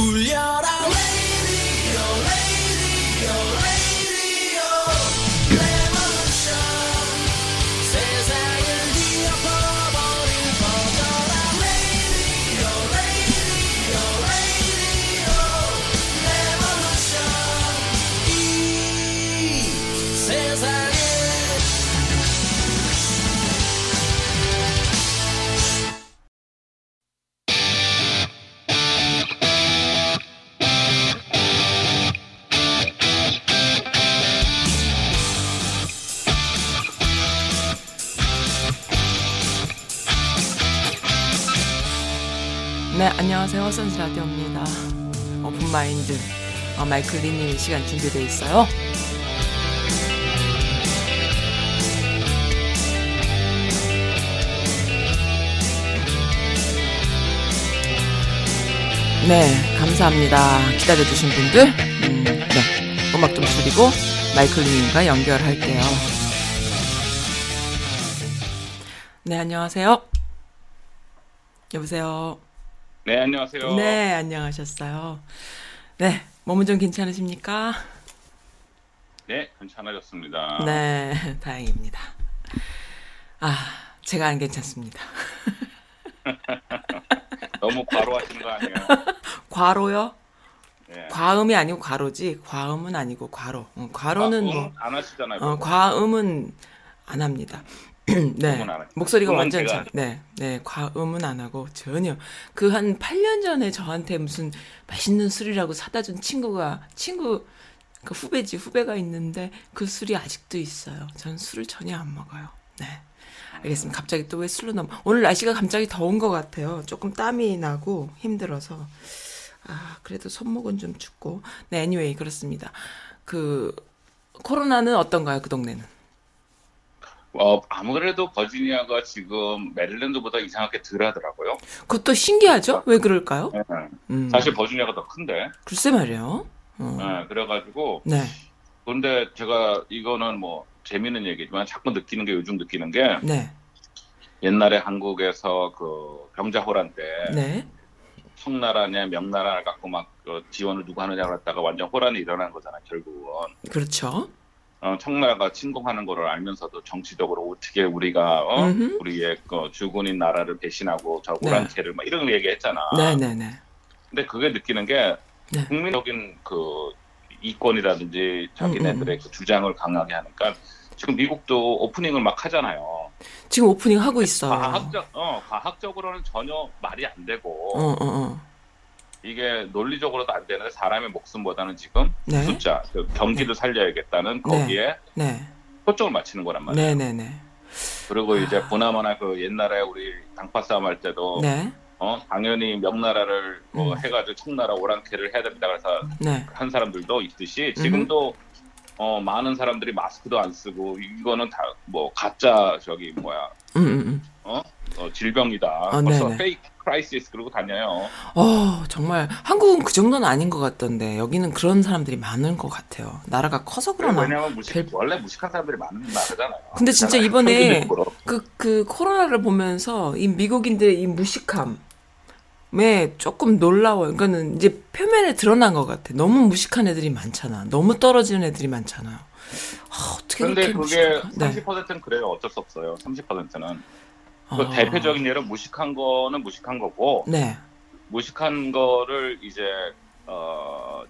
울 마이클 리님 시간 준비되어 있어요. 네, 감사합니다. 기다려주신 분들. 음, 네, 음악 좀 줄이고 마이클 리님과 연결할게요. 네, 안녕하세요. 여보세요. 네, 안녕하세요. 네, 안녕하셨어요. 네, 몸은 좀 괜찮으십니까? 네, 괜찮아졌습니다. 네, 다행입니다. 아, 제가 안 괜찮습니다. 너무 과로하시는 거 아니에요? 과로요? 네. 과음이 아니고 과로지, 과음은 아니고 과로. 어, 과로는 아, 뭐, 음, 안 하시잖아요. 어. 과음은 안 합니다. 네. 목소리가 음은 완전 제가 잘, 네, 네, 과음은 안 하고 전혀. 그 한 8년 전에 저한테 무슨 맛있는 술이라고 사다 준 친구가, 친구, 그 후배지, 후배가 있는데 그 술이 아직도 있어요. 전 술을 전혀 안 먹어요. 네. 알겠습니다. 갑자기 또 왜 술로 넘, 오늘 날씨가 갑자기 더운 것 같아요. 조금 땀이 나고 힘들어서. 아, 그래도 손목은 좀 춥고. 네, anyway, 그렇습니다. 그, 코로나는 어떤가요, 그 동네는? 어, 아무래도 버지니아가 지금 메릴랜드보다 이상하게 덜 하더라고요. 그것도 신기하죠? 왜 그럴까요? 네. 음, 사실 버지니아가 더 큰데. 글쎄 말이에요. 어. 네, 그래가지고 네, 근데 제가 이거는 뭐 재미있는 얘기지만 자꾸 느끼는 게 요즘 느끼는 게 네, 옛날에 한국에서 그 병자호란 때 네, 청나라냐 명나라를 갖고 막 그 지원을 누구 하느냐고 했다가 완전 호란이 일어난 거잖아요 결국은. 그렇죠. 어, 청나라가 침공하는 거를 알면서도 정치적으로 어떻게 우리가 어? 음흠. 우리의 그 주군인 나라를 배신하고 저 네. 오랑캐를 막 이런 거 얘기했잖아. 네, 네, 네. 근데 그게 느끼는 게 네. 국민적인 그 이권이라든지 자기네들의 음, 그 주장을 강하게 하니까 지금 미국도 오프닝을 막 하잖아요. 지금 오프닝 하고 있어요. 과학적 어 과학적으로는 전혀 말이 안 되고 어, 어, 어. 이게 논리적으로도 안 되는데 사람의 목숨보다는 지금 네. 숫자 그 경기를 살려야겠다는 거기에 네, 초점을 맞추는 거란 말이에요. 네, 네, 네. 그리고 이제 보나마나 그 옛날에 우리 당파 싸움 할 때도 네, 어 당연히 명나라를 뭐 음. 해가지고 청나라 오랑캐를 해야 됩니다. 그래서 네. 한 사람들도 있듯이 지금도 어 많은 사람들이 마스크도 안 쓰고 이거는 다 뭐 가짜 저기 뭐야 음, 음, 음. 어, 어, 질병이다. 아, 벌써 네네. fake crisis 그러고 다녀요. 어, 정말 한국은 그 정도는 아닌 것 같던데 여기는 그런 사람들이 많은 것 같아요. 나라가 커서 그러나. 왜냐하면 무식 별- 원래 무식한 사람들이 많은 나라잖아요. 근데 진짜. 이번에 평균적으로. 그, 그 코로나를 보면서 이 미국인들의 이 무식함 에 조금 놀라워요. 그러니까는 이제 표면에 드러난 것 같아. 너무 무식한 애들이 많잖아. 너무 떨어지는 애들이 많잖아요. 아, 어떻게 그렇게 그게 무식할까? 네. 30%는 그래요. 어쩔 수 없어요. 30%는. 그 아, 대표적인 예로 무식한 거는 무식한 거고 네. 무식한 거를 이제 어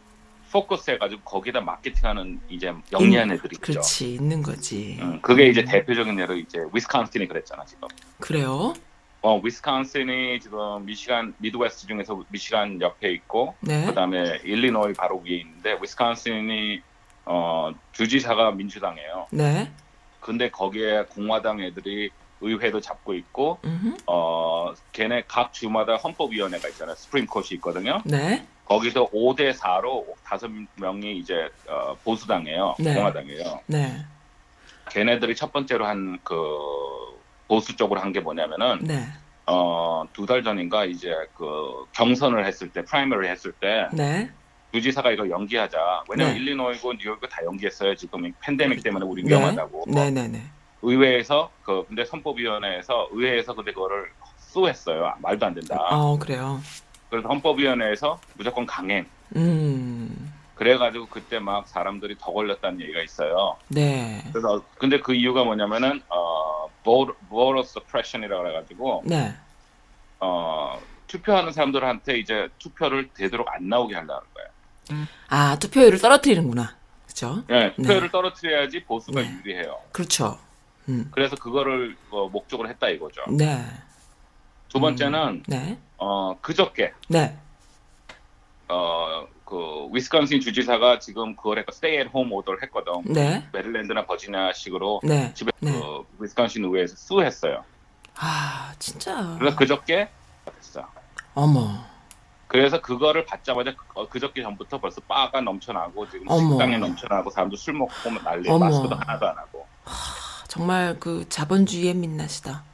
포커스 해가지고 거기다 마케팅하는 이제 영리한 애들이 있죠. 그렇지. 있는 거지. 음, 그게 이제 대표적인 예로 이제 위스콘신이 그랬잖아 지금. 그래요? 어 위스콘신이 지금 미시간 Midwest 중에서 미시간 옆에 있고 네. 그다음에 일리노이 바로 위에 있는데 위스콘신이 어 주지사가 민주당이에요. 네. 근데 거기에 공화당 애들이 의회도 잡고 있고 음흠. 어 걔네 각 주마다 헌법위원회가 있잖아요. Supreme Court이 있거든요. 네. 거기서 5대 4로 다섯 명이 이제 어, 보수당이에요. 네. 공화당이에요. 네. 걔네들이 첫 번째로 한 그 보수 쪽으로 한 게 뭐냐면은 네. 어 두 달 전인가 이제 그 경선을 했을 때 primary 했을 때 네. 주지사가 이거 연기하자. 왜냐면 네. 일리노이고 뉴욕도 다 연기했어요. 지금 이 팬데믹 때문에 우리 네. 위험하다고. 네. 네. 네. 의회에서 그 근데 선법위원회에서 의회에서 근데 그거를 수했어요. 말도 안 된다. 어, 그래요. 그래서 헌법위원회에서 무조건 강행. 음. 그래가지고 그때 막 사람들이 더 걸렸다는 얘기가 있어요. 네. 그래서 근데 그 이유가 뭐냐면은 어 voter, suppression이라고 해가지고 네. 어 투표하는 사람들한테 이제 투표를 되도록 안 나오게 하려는 거예요. 아, 투표율을 떨어뜨리는구나. 그죠? 예, 투표를 네. 떨어뜨려야지 보수가 네. 유리해요. 그렇죠. 음. 그래서 그거를 어, 목적으로 했다 이거죠. 네. 두 번째는 네. 어 그저께 네. 어그 위스콘신 주지사가 지금 그걸 했고 스테이 앳 홈 오더를 했거든. 네. 메릴랜드나 버지니아식으로 네. 집에 네. 그 위스콘신 의회에서 수했어요. 아, 진짜. 그래서 그저께 됐어. 어머. 그래서 그거를 받자마자 그- 어, 그저께 전부터 벌써 바가 넘쳐나고 지금 어머. 식당에 넘쳐나고 사람들 술 먹고 난리. 마스크도 하나도 안 하고 정말 그 자본주의의 민낯이다.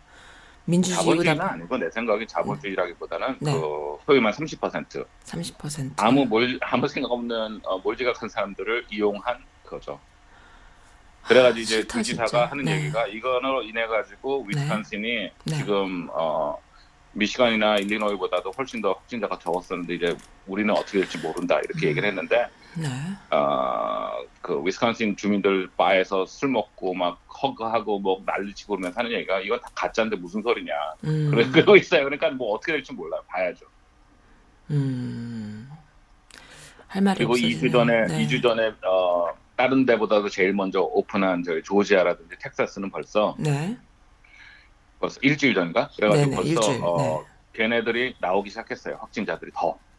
민주주의보다 아니고 내 생각에 자본주의라기보다는 네. 그 소유만 30% 30%. 아무 몰 아무 생각 없는 어, 몰지각한 사람들을 이용한 거죠. 그래가지고 이제 싫다, 주지사가 진짜. 하는 네. 얘기가 이거로 인해 가지고 위스콘신이 네. 지금 어 미시간이나 일리노이보다도 훨씬 더 확진자가 적었었는데 이제 우리는 어떻게 될지 모른다 이렇게 음. 얘기를 했는데 네. 어그 위스콘신 주민들 바에서 술 먹고 막 허그하고 뭐 난리치고 그러면서 하는 얘기가 이건 다 가짜인데 무슨 소리냐 음. 그래 그러고 있어요 그러니까 뭐 어떻게 될지 몰라요 봐야죠 음. 할 말이 그리고 없어지네. 2주 전에 네. 2주 전에 어 다른 데보다도 제일 먼저 오픈한 저희 조지아라든지 텍사스는 벌써 네. 벌써 일주일 전인가 그래가지고 네네, 벌써 일주일, 어 네. 걔네들이 나오기 시작했어요 확진자들이 더 아,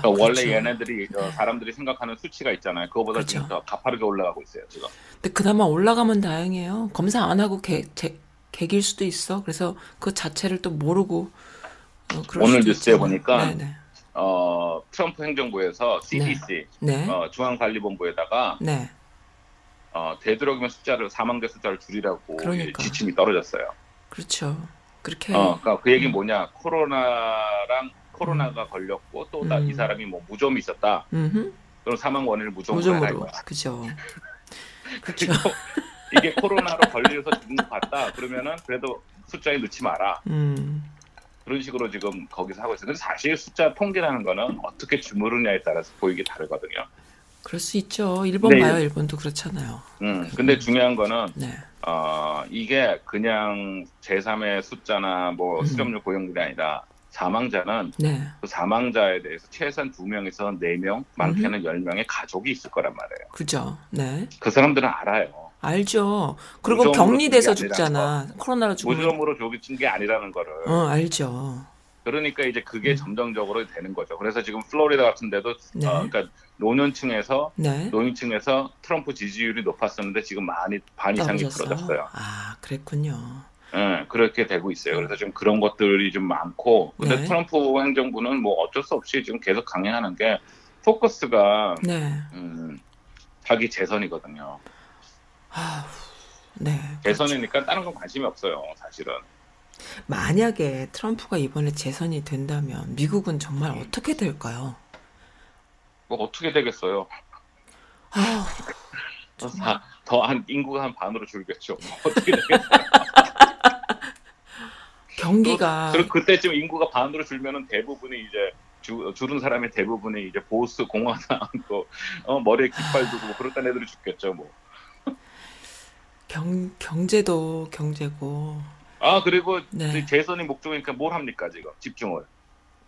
그러니까 원래 그렇죠. 얘네들이 어, 사람들이 생각하는 수치가 있잖아요 그거보다 그렇죠. 지금 더 가파르게 올라가고 있어요 지금 근데 그나마 올라가면 다행이에요. 검사 안 하고 개, 제, 개길 수도 있어. 그래서 그 자체를 또 모르고 어, 오늘 뉴스에 있잖아요. 보니까 네네. 어 트럼프 행정부에서 CDC 네. 어, 중앙관리본부에다가 네. 어, 되도록이면 숫자를 사망자 숫자를 줄이라고 그러니까. 지침이 떨어졌어요. 그렇죠. 그렇게 어, 그러니까 그 음. 얘기 는 뭐냐 코로나랑 코로나가 걸렸고 또이 음. 사람이 뭐 무좀이 있었다. 그럼 사망 원인을 무좀으로 무좀으로. 이거야. 그죠. 그리고 이게 코로나로 걸려서 죽은 것 같다. 그러면은 그래도 숫자에 넣지 마라. 음. 그런 식으로 지금 거기서 하고 있어요. 근데 사실 숫자 통계라는 거는 어떻게 주무르냐에 따라서 보이기 다르거든요. 그럴 수 있죠. 일본 네. 봐요. 일본도 그렇잖아요. 음, 근데 중요한 거는 네. 어, 이게 그냥 제3의 숫자나 뭐 음. 수렴률 고용률이 아니라 사망자는 네. 그 사망자에 대해서 최소한 2명에서 4명, 많게는 10명의 가족이 있을 거란 말이에요. 그죠. 네. 그 사람들은 알아요. 알죠. 그리고 격리돼서 죽잖아. 코로나로 죽으면. 무좀으로 조기친 게 아니라는 거를. 어, 알죠. 그러니까 이제 그게 음. 점정적으로 되는 거죠. 그래서 지금 플로리다 같은 데도 네. 어, 그러니까 노년층에서 네. 노인층에서 트럼프 지지율이 높았었는데 지금 많이 반 이상이 떨어졌어요? 떨어졌어요. 아, 그랬군요. 예, 그렇게 되고 있어요. 그래서 좀 그런 것들이 좀 많고, 근데 네. 트럼프 행정부는 뭐 어쩔 수 없이 지금 계속 강행하는 게 포커스가 네. 음, 자기 재선이거든요. 아, 네. 재선이니까 다른 건 관심이 없어요, 사실은. 만약에 트럼프가 이번에 재선이 된다면 미국은 정말 어떻게 될까요? 뭐 어떻게 되겠어요? 아, 더한 인구가 한 반으로 줄겠죠. 뭐 어떻게 되겠어요? 경기가 그리고 그때쯤 인구가 반으로 줄면은 대부분이 이제 주, 줄은 사람의 대부분이 이제 보수 공화당 또 어, 머리에 깃발 두고 뭐땐 애들이 죽겠죠, 뭐. 경 경제도 경제고 아 그리고 네. 이 재선이 목적이니까 뭘 합니까 지금 집중을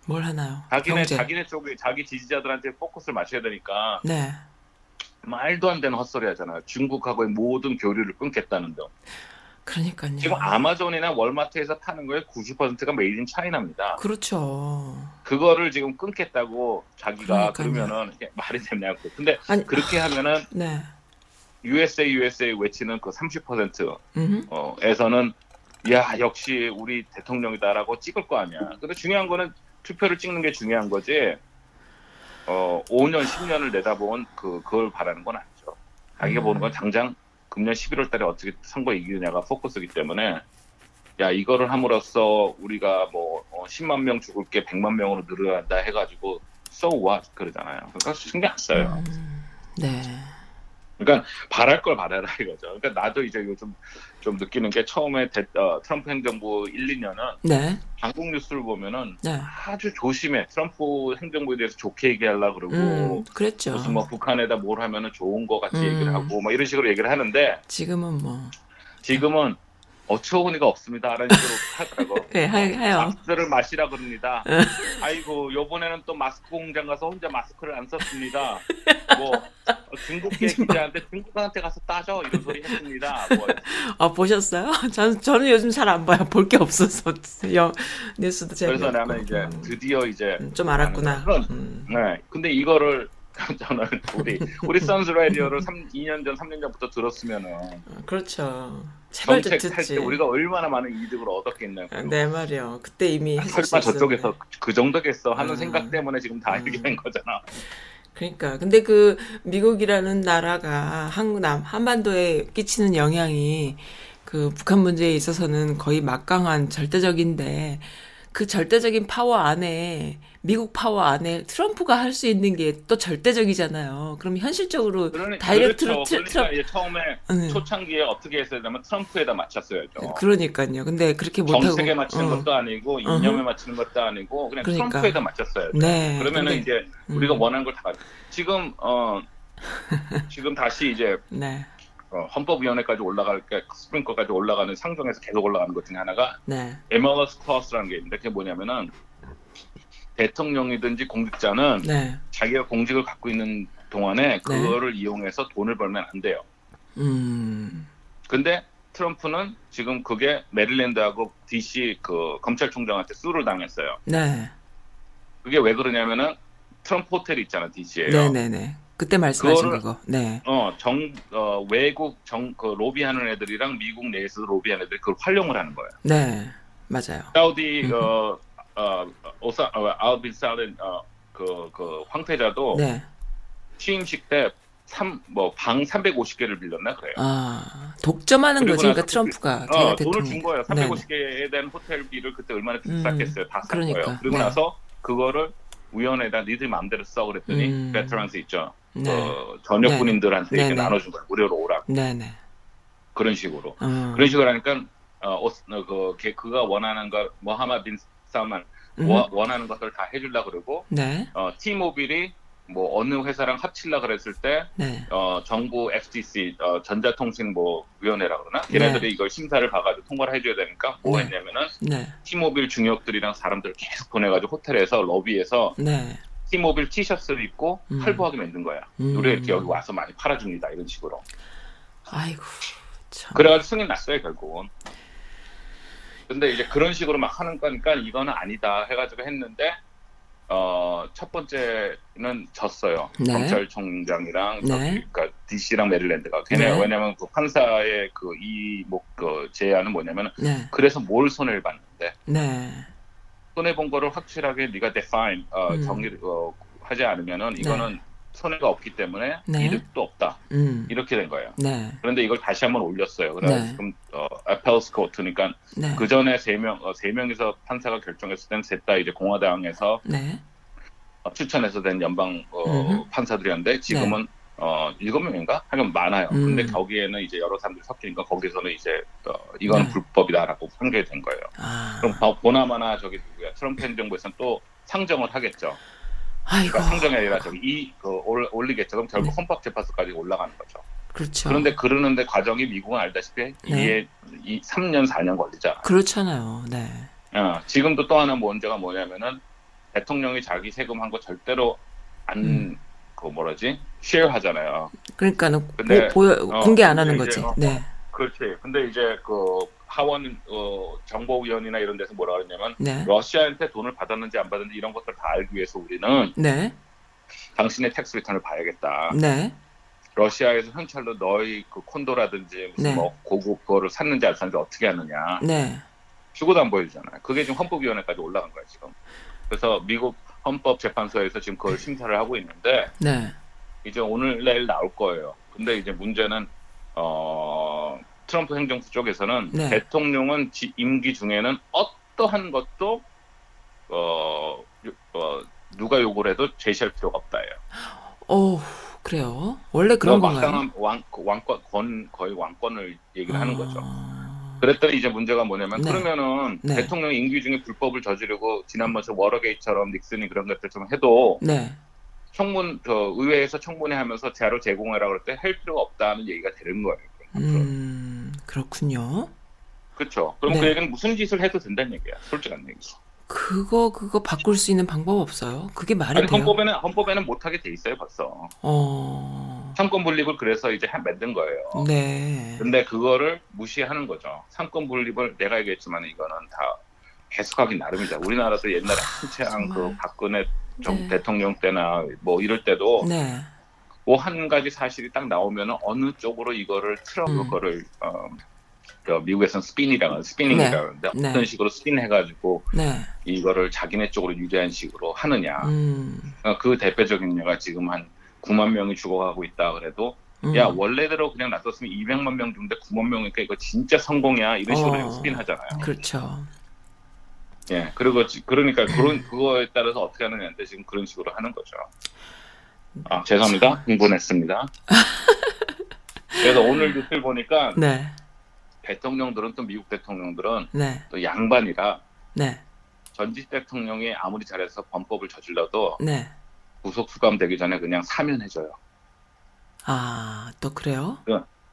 뭘 하나요? 자기네 경제. 자기네 쪽에 자기 지지자들한테 포커스를 맞춰야 되니까 네. 말도 안 되는 헛소리 하잖아요 중국하고의 모든 교류를 끊겠다는 등 그러니까요. 지금 아마존이나 월마트에서 파는 거의 90%가 made in China입니다 그렇죠. 그거를 지금 끊겠다고 자기가 그러니까요. 그러면은 말이 되냐고 근데 아니 그렇게 하면은 네. USA USA 외치는 그 30% 음. 어, 에서는 야 역시 우리 대통령이다라고 찍을 거 아니야. 근데 중요한 거는 투표를 찍는 게 중요한 거지. 어 5년 10년을 내다본 그 그걸 바라는 건 아니죠. 자기가 음. 보는 건 당장 금년 11월 달에 어떻게 선거 이기느냐가 포커스이기 때문에 야 이거를 함으로써 우리가 뭐 어, 10만 명 죽을 게 100만 명으로 늘어난다 해가지고 so what 그러잖아요. 그러니까 신경 안 써요. 음, 네. 그러니까 바랄 걸 바라라 이거죠. 그러니까 나도 이제 요즘 좀 느끼는 게 처음에 대- 어, 트럼프 행정부 1, 2년은 네. 한국 뉴스를 보면은 네. 아주 조심해. 트럼프 행정부에 대해서 좋게 얘기하려 그러고 음, 그랬죠. 무슨 뭐 북한에다 뭘 하면은 좋은 거 같이 음. 얘기를 하고 뭐 이런 식으로 얘기를 하는데 지금은 뭐. 지금은 어처구니가 없습니다라는 식으로 하더라고. 네, 하- 해요. 마스크를 마시라 그럽니다. 아이고 요번에는 또 마스크 공장 가서 혼자 마스크를 안 썼습니다. 뭐 중국계 기자한테 중국한테 가서 따져 이런 소리 했습니다. 뭐 아, 보셨어요? 저는, 저는 요즘 잘 안 봐요. 볼 게 없어서. 영, 뉴스도 재미없고. 그래서 나는 이제 음, 드디어 이제 좀 알았구나. 그런- 음. 네. 근데 이거를 저는 우리 우리 선스 라디오를 3, 2년 전, 3년 전부터 들었으면은 어, 그렇죠. 제발 듣지. 우리가 얼마나 많은 이득을 얻었겠냐고. 아, 네 말이요. 그때 이미 아, 설마 수 저쪽에서. 그 정도겠어 하는 음. 생각 때문에 지금 다 음. 이렇게 된 거잖아. 그러니까. 근데 그 미국이라는 나라가 한국 남 한반도에 끼치는 영향이 그 북한 문제에 있어서는 거의 막강한 절대적인데 그 절대적인 파워 안에 미국 파워 안에 트럼프가 할 수 있는 게 또 절대적이잖아요. 그럼 현실적으로 그러니, direct로 그렇죠. 트- 그러니까 처음에 음. 초창기에 어떻게 했어야 되면 트럼프에다 맞췄어야죠. 그러니까요. 근데 그렇게 못하고 정책에 맞추는 어. 것도 아니고. 이념에 맞추는 것도 아니고 그냥 그러니까. 트럼프에다 맞췄어야죠. 네. 그러면은 근데- 이제 음. 우리가 원하는 걸 다. 지금 어 지금 다시 이제 네. 어, 헌법위원회까지 올라갈 게 스프링커까지 올라가는 상정에서 계속 올라가는 것 중에 하나가 네. Emoluments Clause라는 게 있는데 그게 뭐냐면은 대통령이든지 공직자는 네. 자기가 공직을 갖고 있는 동안에 그거를 이용해서 돈을 벌면 안 돼요. 음. 근데 트럼프는 지금 그게 메릴랜드하고 DC 그 검찰총장한테 수를 당했어요. 네. 그게 왜 그러냐면은 트럼프 호텔 있잖아 DC에요. 네, 네, 네. 그때 말씀하신 그거를- 그거. 네. 어, 정, 어, 외국 정, 그 로비하는 애들이랑 미국 내에서 로비하는 애들이 그걸 활용을 하는 거예요. 네. 맞아요. 사우디, 음. 어, 어, 오사, 어, 살렌, 어, 그, 그, 황태자도 네. 취임식 때 삼, 뭐, 방 350개를 빌렸나 그래요. 아, 독점하는 거지. 그러니까 트럼프가 어, 자기가 돈을. 준 거예요. 네네. 350개에 대한 호텔비를 그때 얼마나 비쌌겠어요. 다싼 그러니까, 거예요. 그리고 네. 나서 그거를 위원회에다 니들 마음대로 써 그랬더니 음. 베테랑스 있죠. 네. 어, 전역 군인들한테 이렇게 네네. 나눠준 거예요. 무료로 오라고. 네, 네. 그런 식으로. 어. 그런 식으로 하니까 어, 어, 그 걔- 그가 원하는 거 모하마 빈 살만 음. 워- 원하는 것들 다 해주려 그러고 네. 어, T-모빌이 뭐 어느 회사랑 합치려 그랬을 때 네. 어, 정부 FTC 어, 전자통신 뭐 위원회라 그러나 걔네들이 이걸 심사를 봐가지고 통과를 해줘야 되니까 뭐 네. 했냐면은 네. T-모빌 중역들이랑 사람들 을 계속 보내가지고 호텔에서 러비에서 네. T-모빌 티셔츠를 입고 음. 활보하게 만든 거야. 음. 우리 이렇게 여기 와서 많이 팔아줍니다 이런 식으로. 아이고. 참. 그래가지고 승인 났어요 결국은. 근데 이제 그런 식으로 막 하는 거니까 이거는 아니다 해가지고 했는데 어, 첫 번째는 졌어요. 네. 검찰총장이랑 네. 그러니까 DC랑 메릴랜드가. 걔네 네. 왜냐면 그 판사의 그 이뭐그 제안은 뭐냐면 네. 그래서 뭘 손해를 봤는데 네. 손해 본 거를 확실하게 네가 define 어, 음. 정리 어, 하지 않으면은 이거는 손해가 없기 때문에 네. 이득도 없다 음. 이렇게 된 거예요. 네. 그런데 이걸 다시 한번 올렸어요. 그래서 네. 지금 어, appellate court니까 네. 그 전에 세 명, 어, 세 명이서 판사가 결정했을 땐 셋 다 이제 공화당에서 네. 어, 추천해서 된 연방 어. 판사들이었는데 지금은 어, 일곱 명인가? 하여간 많아요. 음. 근데 거기에는 이제 여러 사람들이 섞이니까 거기서는 이제 어, 이건 네. 불법이다라고 판결이 된 거예요. 아. 그럼 보- 보나마나 저기 누구야? 트럼프 행정부에서는 또 상정을 하겠죠. 아이고. 그러니까 상정이 아니라 저기 이 그, 올, 올리겠죠. 그럼 결국 네. 헌법 재판소까지 올라가는 거죠. 그렇죠. 그런데 그러는데 과정이 미국은 알다시피 이게 이 3년 4년 걸리잖아. 그렇잖아요. 네. 어, 지금도 또 하나 문제가 뭐냐면은 대통령이 자기 세금 한 거 절대로 안, 음. 그 뭐라지? 쉐어 하잖아요. 그러니까는 근데, 보, 보여 어, 공개 안 하는 거지. 어, 네. 그렇지. 근데 이제 그 하원, 어, 정보위원이나 이런 데서 뭐라 그러냐면 네. 러시아한테 돈을 받았는지 안 받았는지 이런 것들을 다 알기 위해서 우리는 네. 당신의 tax return을 봐야겠다. 네. 러시아에서 현찰로 너희 그 콘도라든지 무슨 네. 뭐 고급 거를 샀는지 안 샀는지 어떻게 하느냐. 네. 죽어도 안 보여주잖아요. 그게 지금 헌법위원회까지 올라간 거예요, 지금. 그래서 미국 헌법재판소에서 지금 그걸 심사를 하고 있는데, 네. 이제 오늘 내일 나올 거예요. 근데 이제 문제는, 어, 트럼프 행정부 쪽에서는 네. 대통령은 지- 임기 중에는 어떠한 것도, 어, 요- 어, 누가 요구를 해도 제시할 필요가 없다예요. 어, 그래요. 원래 그런 뭐 건가요? 왕, 그 왕권, 권, 거의 왕권을 얘기를 하는 거죠. 아, 그랬더니 이제 문제가 뭐냐면 네. 그러면은 네. 대통령 임기 중에 불법을 저지르고 지난번처럼 워러게이처럼 닉슨이 그런 것들 좀 해도 네. 청문 저 의회에서 청문회 하면서 자료 제공해라 그럴 때할 필요가 없다는 얘기가 되는 거예요. 음, 그렇군요. 그렇죠. 그럼 네. 그 얘기는 무슨 짓을 해도 된다는 얘기야. 솔직한 얘기. 그거 그거 바꿀 수 있는 방법 없어요? 그게 말이 아니 돼요? 헌법에는 헌법에는 못하게 돼 있어요 벌써. 어, 삼권 분립을 그래서 이제 한- 만든 거예요. 네. 근데 그거를 무시하는 거죠. 삼권 분립을 내가 얘기했지만 이거는 다 해석하기 나름이다. 우리나라도 옛날에 한창 그. 박근혜 정 네. 대통령 때나 뭐 이럴 때도 네. 뭐한 가지 사실이 딱 나오면 어느 쪽으로 이거를 틀어 음. 그거를 어, 저 미국에서는 spinning이라고 spinning이라고 하는데 네. 어떤 식으로 spin해가지고 네. 이거를 자기네 쪽으로 유리한 식으로 하느냐. 음. 어, 그 대표적인 예가 지금 한 9만 명이 죽어가고 있다 그래도 음. 야 원래대로 그냥 놔뒀으면 200만 명 죽는데 9만 명이니까 이거 진짜 성공이야 이런 식으로 어. spin하잖아요. 그렇죠. 예, 그리고 지- 그러니까 그런 그거에 따라서 어떻게 하느냐인데 지금 그런 식으로 하는 거죠. 아 죄송합니다, 흥분했습니다. 그래서 오늘 뉴스를 보니까 네. 대통령들은 또 미국 대통령들은 네. 또 양반이라 네. 전직 대통령이 아무리 잘해서 범법을 저질러도 네. 구속 수감되기 전에 그냥 사면해줘요. 아, 또 그래요?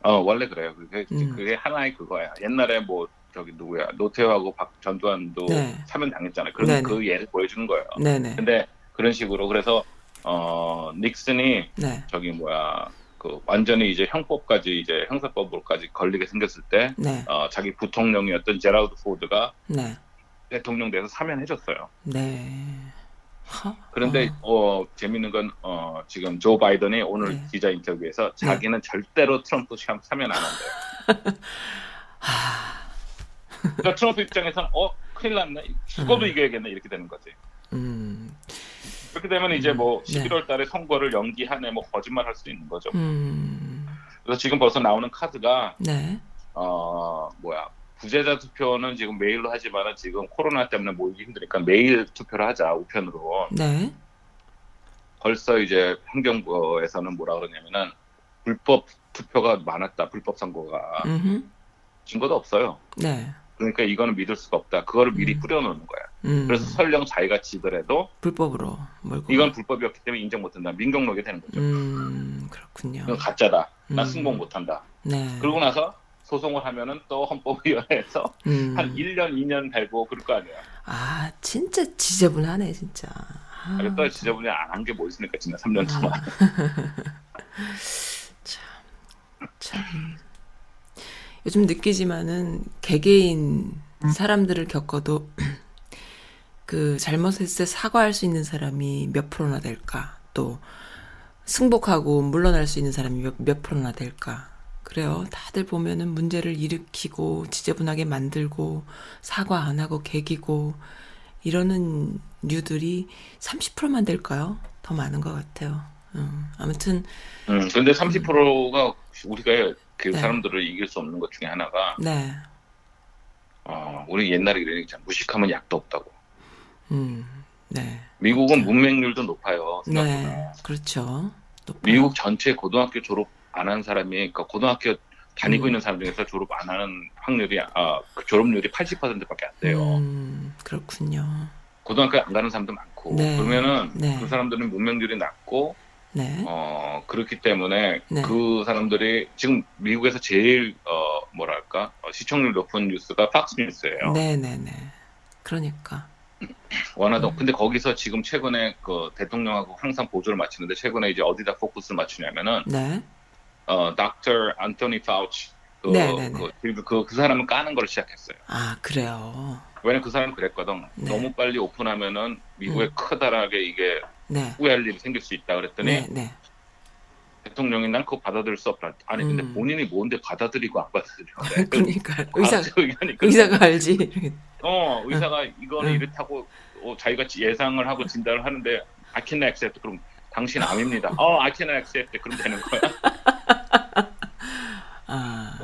어 원래 그래요. 그게 음. 그게 하나의 그거야. 옛날에 뭐 저기 누구야 노태우하고 박 전두환도 네. 사면 당했잖아요. 그런 네네. 그 예를 보여주는 거예요. 네네. 근데 그런 식으로 그래서 어 닉슨이 네. 저기 뭐야 그 완전히 이제 형법까지 이제 형사법으로까지 걸리게 생겼을 때 네. 어, 자기 부통령이었던 제라우드 포드가 네. 대통령 돼서 사면해줬어요. 네. 하, 그런데 어, 어, 재밌는 건 어, 지금 조 바이든이 오늘 네. 기자 인터뷰에서 자기는 절대로 트럼프 참 사면 안 한대요. 하, 그러니까 트럼프 입장에서는 어 큰일 났네 죽어도 음. 이겨야겠네 이렇게 되는 거지. 음, 그렇게 되면 이제 뭐 네. 11월 달에 선거를 연기하네 뭐 거짓말 할 수도 있는 거죠. 음, 그래서 지금 벌써 나오는 카드가 네. 어 뭐야 부재자 투표는 지금 메일로 하지만 지금 코로나 때문에 모이기 힘드니까 메일 투표를 하자 우편으로 네. 벌써 이제 행정부에서는 뭐라 그러냐면은 불법 투표가 많았다 불법 선거가 음흠. 증거도 없어요 네. 그러니까 이거는 믿을 수가 없다 그거를 미리 음. 뿌려놓는 거야 음, 그래서 설령 자기가 지더라도 불법으로 몰고. 이건 불법이었기 때문에 인정 못한다 민경록이 되는 거죠 음, 그렇군요. 이건 가짜다 나 음. 승복 못한다 네. 그러고 나서 소송을 하면은 또 헌법위원회에서 음. 한 1년 2년 달고 그럴 거 아니야 아, 진짜 지저분하네, 진짜. 아, 그래서 지저분이 안한 게 뭐 있습니까 지난 3년 동안 참. 요즘 느끼지만은 개개인 사람들을 겪어도 그 잘못했을 때 사과할 수 있는 사람이 몇 프로나 될까? 또 승복하고 물러날 수 있는 사람이 몇, 몇 프로나 될까? 그래요. 다들 보면은 문제를 일으키고 지저분하게 만들고 사과 안 하고 개기고 이러는 류들이 30%만 될까요? 더 많은 것 같아요. 음, 아무튼 음, 근데 30%가 우리가 그 네. 사람들을 이길 수 없는 것 중에 하나가 네, 어, 우리 옛날에 이러니까 무식하면 약도 없다고. 음, 네, 미국은 문맹률도 높아요. 생각보다. 네, 그렇죠. 높아요. 미국 전체 고등학교 졸업 안 한 사람이 그러니까 고등학교 다니고 음. 있는 사람 중에서 졸업 안 하는 확률이 아, 그 졸업률이 80%밖에 안 돼요. 음, 그렇군요. 고등학교 안 가는 사람도 많고 네. 그러면은 네. 그 사람들은 문맹률이 낮고 네, 어 그렇기 때문에 네. 그 사람들이 지금 미국에서 제일 어 뭐랄까 어, 시청률 높은 뉴스가 팍스 뉴스예요. 네, 네, 네. 그러니까. 원하던 음. 근데 거기서 지금 최근에 그 대통령하고 항상 보조를 맞추는데 최근에 이제 어디다 포커스를 맞추냐면은 네, 어 닥터 안토니 파우치 그, 네, 네, 네. 그, 그, 그 사람을 까는 걸 시작했어요. 아 그래요. 왜냐면 그 사람은 그랬거든. 네. 너무 빨리 오픈하면은 미국에 크다랗게 이게 네, 후회할 일이 생길 수 있다 그랬더니 네, 네. 대통령이 난 그거 받아들일 수 없다. 아니 근데 음. 본인이 뭔데 받아들이고 안 받아들이고 그러니까 의사 의견이 의사가 알지. 어 의사가 이거는 응. 이렇다고 어, 자기가 예상을 하고 진단을 하는데 I can accept 그럼 당신 암입니다. 어 I can accept 그럼 되는 거야. 아,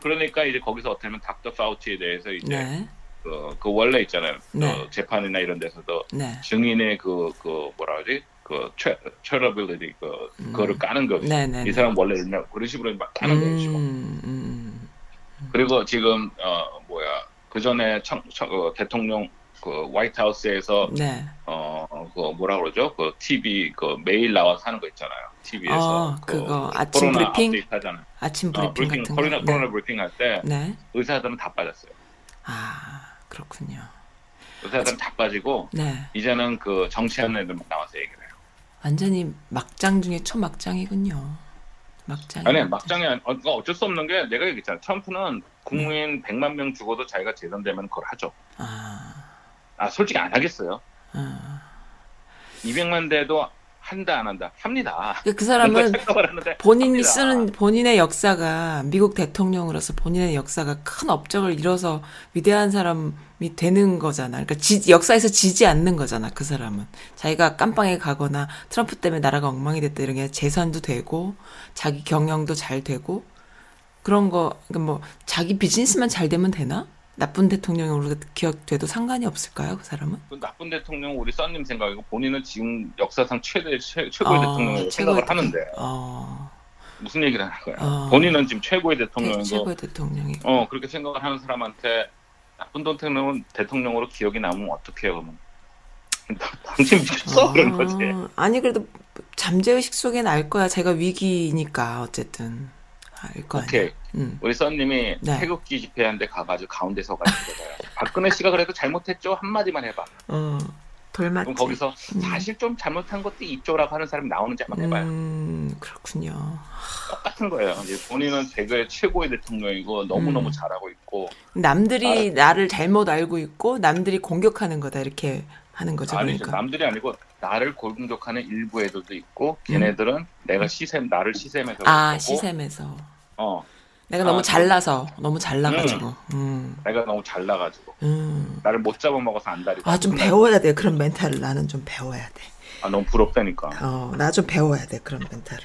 그러니까 이제 거기서 어떻게 하면 닥터 파우치에 대해서 이제 네, 그, 그 원래 있잖아요. 네. 그 재판이나 이런 데서도 네, 증인의 그, 그 뭐라 그러지? 그그 트레러빌리티 그 음. 그거를 까는 거지. 네네. 이 사람 원래 있냐 그런 식으로 막 까는 거예요. 지금. 음, 음, 그리고 지금 어 뭐야 그 전에 청, 청- 어, 대통령 그 White House에서 네. 어그 뭐라 그러죠? 그 TV 그 매일 나와서 하는 거 있잖아요. TV에서 어, 그거 아침 코로나 브리핑? 하잖아요. 아침 어, 브리핑 브리핑 같은 코로나 거. 코로나 네. 브리핑 할때 네. 의사들은 다 빠졌어요. 아, 그렇군요. 의사들은 다 빠지고 네. 이제는 그 정치하는 애들만 나와서 얘기를 해요. 완전히 막장 중에 초막장이군요. 막장. 아니 막장이 아니, 어, 어쩔 수 없는 게 내가 얘기했잖아. 트럼프는 국민 100만 명 죽어도 자기가 재선되면 그걸 하죠. 아, 아 솔직히 안 하겠어요. 아. 200만 대도 한다 안 한다 합니다. 그, 그 사람은 본인이 합니다. 쓰는 본인의 역사가 미국 대통령으로서 본인의 역사가 큰 업적을 이뤄서 위대한 사람이 되는 거잖아. 그러니까 지- 역사에서 지지 않는 거잖아. 그 사람은 자기가 깜빵에 가거나 트럼프 때문에 나라가 엉망이 됐다 이런 게 재산도 되고 자기 경영도 잘 되고 그런 거 그러니까 뭐 자기 비즈니스만 잘 되면 되나? 나쁜 대통령으로 기억돼도 상관이 없을까요? 그 사람은? 그 나쁜 대통령 우리 써님 생각이고 본인은 지금 역사상 최대 최, 최고의 어, 대통령으로 생각을 대통령. 하는데 어, 무슨 얘기를 하는 거야? 어. 본인은 지금 최고의 대- 대통령이고 최고의 대통령이. 어 그렇게 생각을 하는 사람한테 나쁜 대통령은 대통령으로 기억이 남으면 어떻게 해요? 그러면 당신 미쳤어 그런 거지. 아니 그래도 잠재의식 속엔 알 거야. 제가 위기니까 어쨌든 알 거. 오케이 음. 우리 써님이 네. 태극기 집회하는데 가가지고 가운데 서가지고. 박근혜 씨가 그래도 잘못했죠 한 마디만 해봐. 어. 돌맞지. 그럼 거기서 음. 사실 좀 잘못한 것도 있죠라고 하는 사람이 나오는지 한번 해봐요. 음, 그렇군요. 똑같은 거예요. 이제 본인은 세계 최고의 대통령이고 너무 너무 음. 잘하고 있고 남들이 아. 나를 잘못 알고 있고 남들이 공격하는 거다 이렇게 하는 거죠. 아니죠 그러니까. 남들이 아니고 나를 공격하는 일부 애들도 있고 걔네들은 내가 시샘 나를 시샘해서 음. 아 시샘에서 어 내가 너무 아, 잘나서 너무 잘나가지고. 음. 내가 너무 잘나가지고 음. 나를 못 잡아먹어서 안달이고 아좀 배워야 돼 그런 멘탈을 나는 좀 배워야 돼. 아 너무 부럽다니까 어, 나 좀 배워야 돼 그런 멘탈을.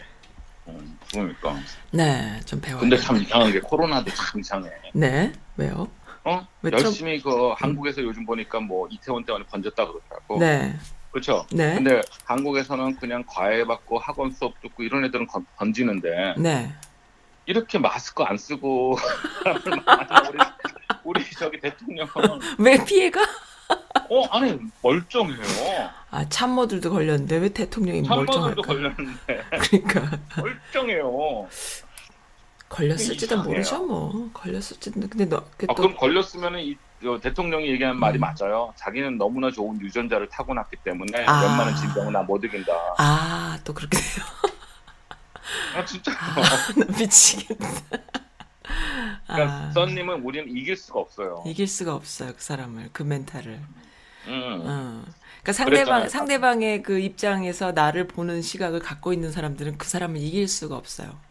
음, 그러니까 네, 좀 배워야 근데 돼. 참 이상한 게 코로나도 참 이상해 네, 왜요? 어왜 좀- 열심히 그 한국에서 요즘 보니까 뭐 이태원 때문에 번졌다 그러더라고 네, 그렇죠 네, 근데 한국에서는 그냥 과외 받고 학원 수업 듣고 이런 애들은 건- 번지는데 네. 이렇게 마스크 안 쓰고 우리 우리 저기 대통령은 왜 피해가? 어 아니 멀쩡해요. 아 참모들도 걸렸는데 왜 대통령이 참모들도 멀쩡할까? 걸렸는데 그러니까 멀쩡해요. 걸렸을지도 이상해요. 모르죠 뭐 걸렸을지도 근데 너 아, 또 그럼 걸렸으면은 이 어, 대통령이 말이 음. 맞아요. 자기는 너무나 좋은 유전자를 타고났기 때문에 아. 웬만한 질병은 나못 이긴다. 아, 또 그렇게 돼요. 아 진짜. 나 미치겠다. 그러니까 아, 썬님은 우리는 이길 수가 없어요. 이길 수가 없어요, 그 사람을. 그 멘탈을. 음. 어. 그러니까 상대방 그랬잖아요. 상대방의 그 입장에서 나를 보는 시각을 갖고 있는 사람들은 그 사람을 이길 수가 없어요.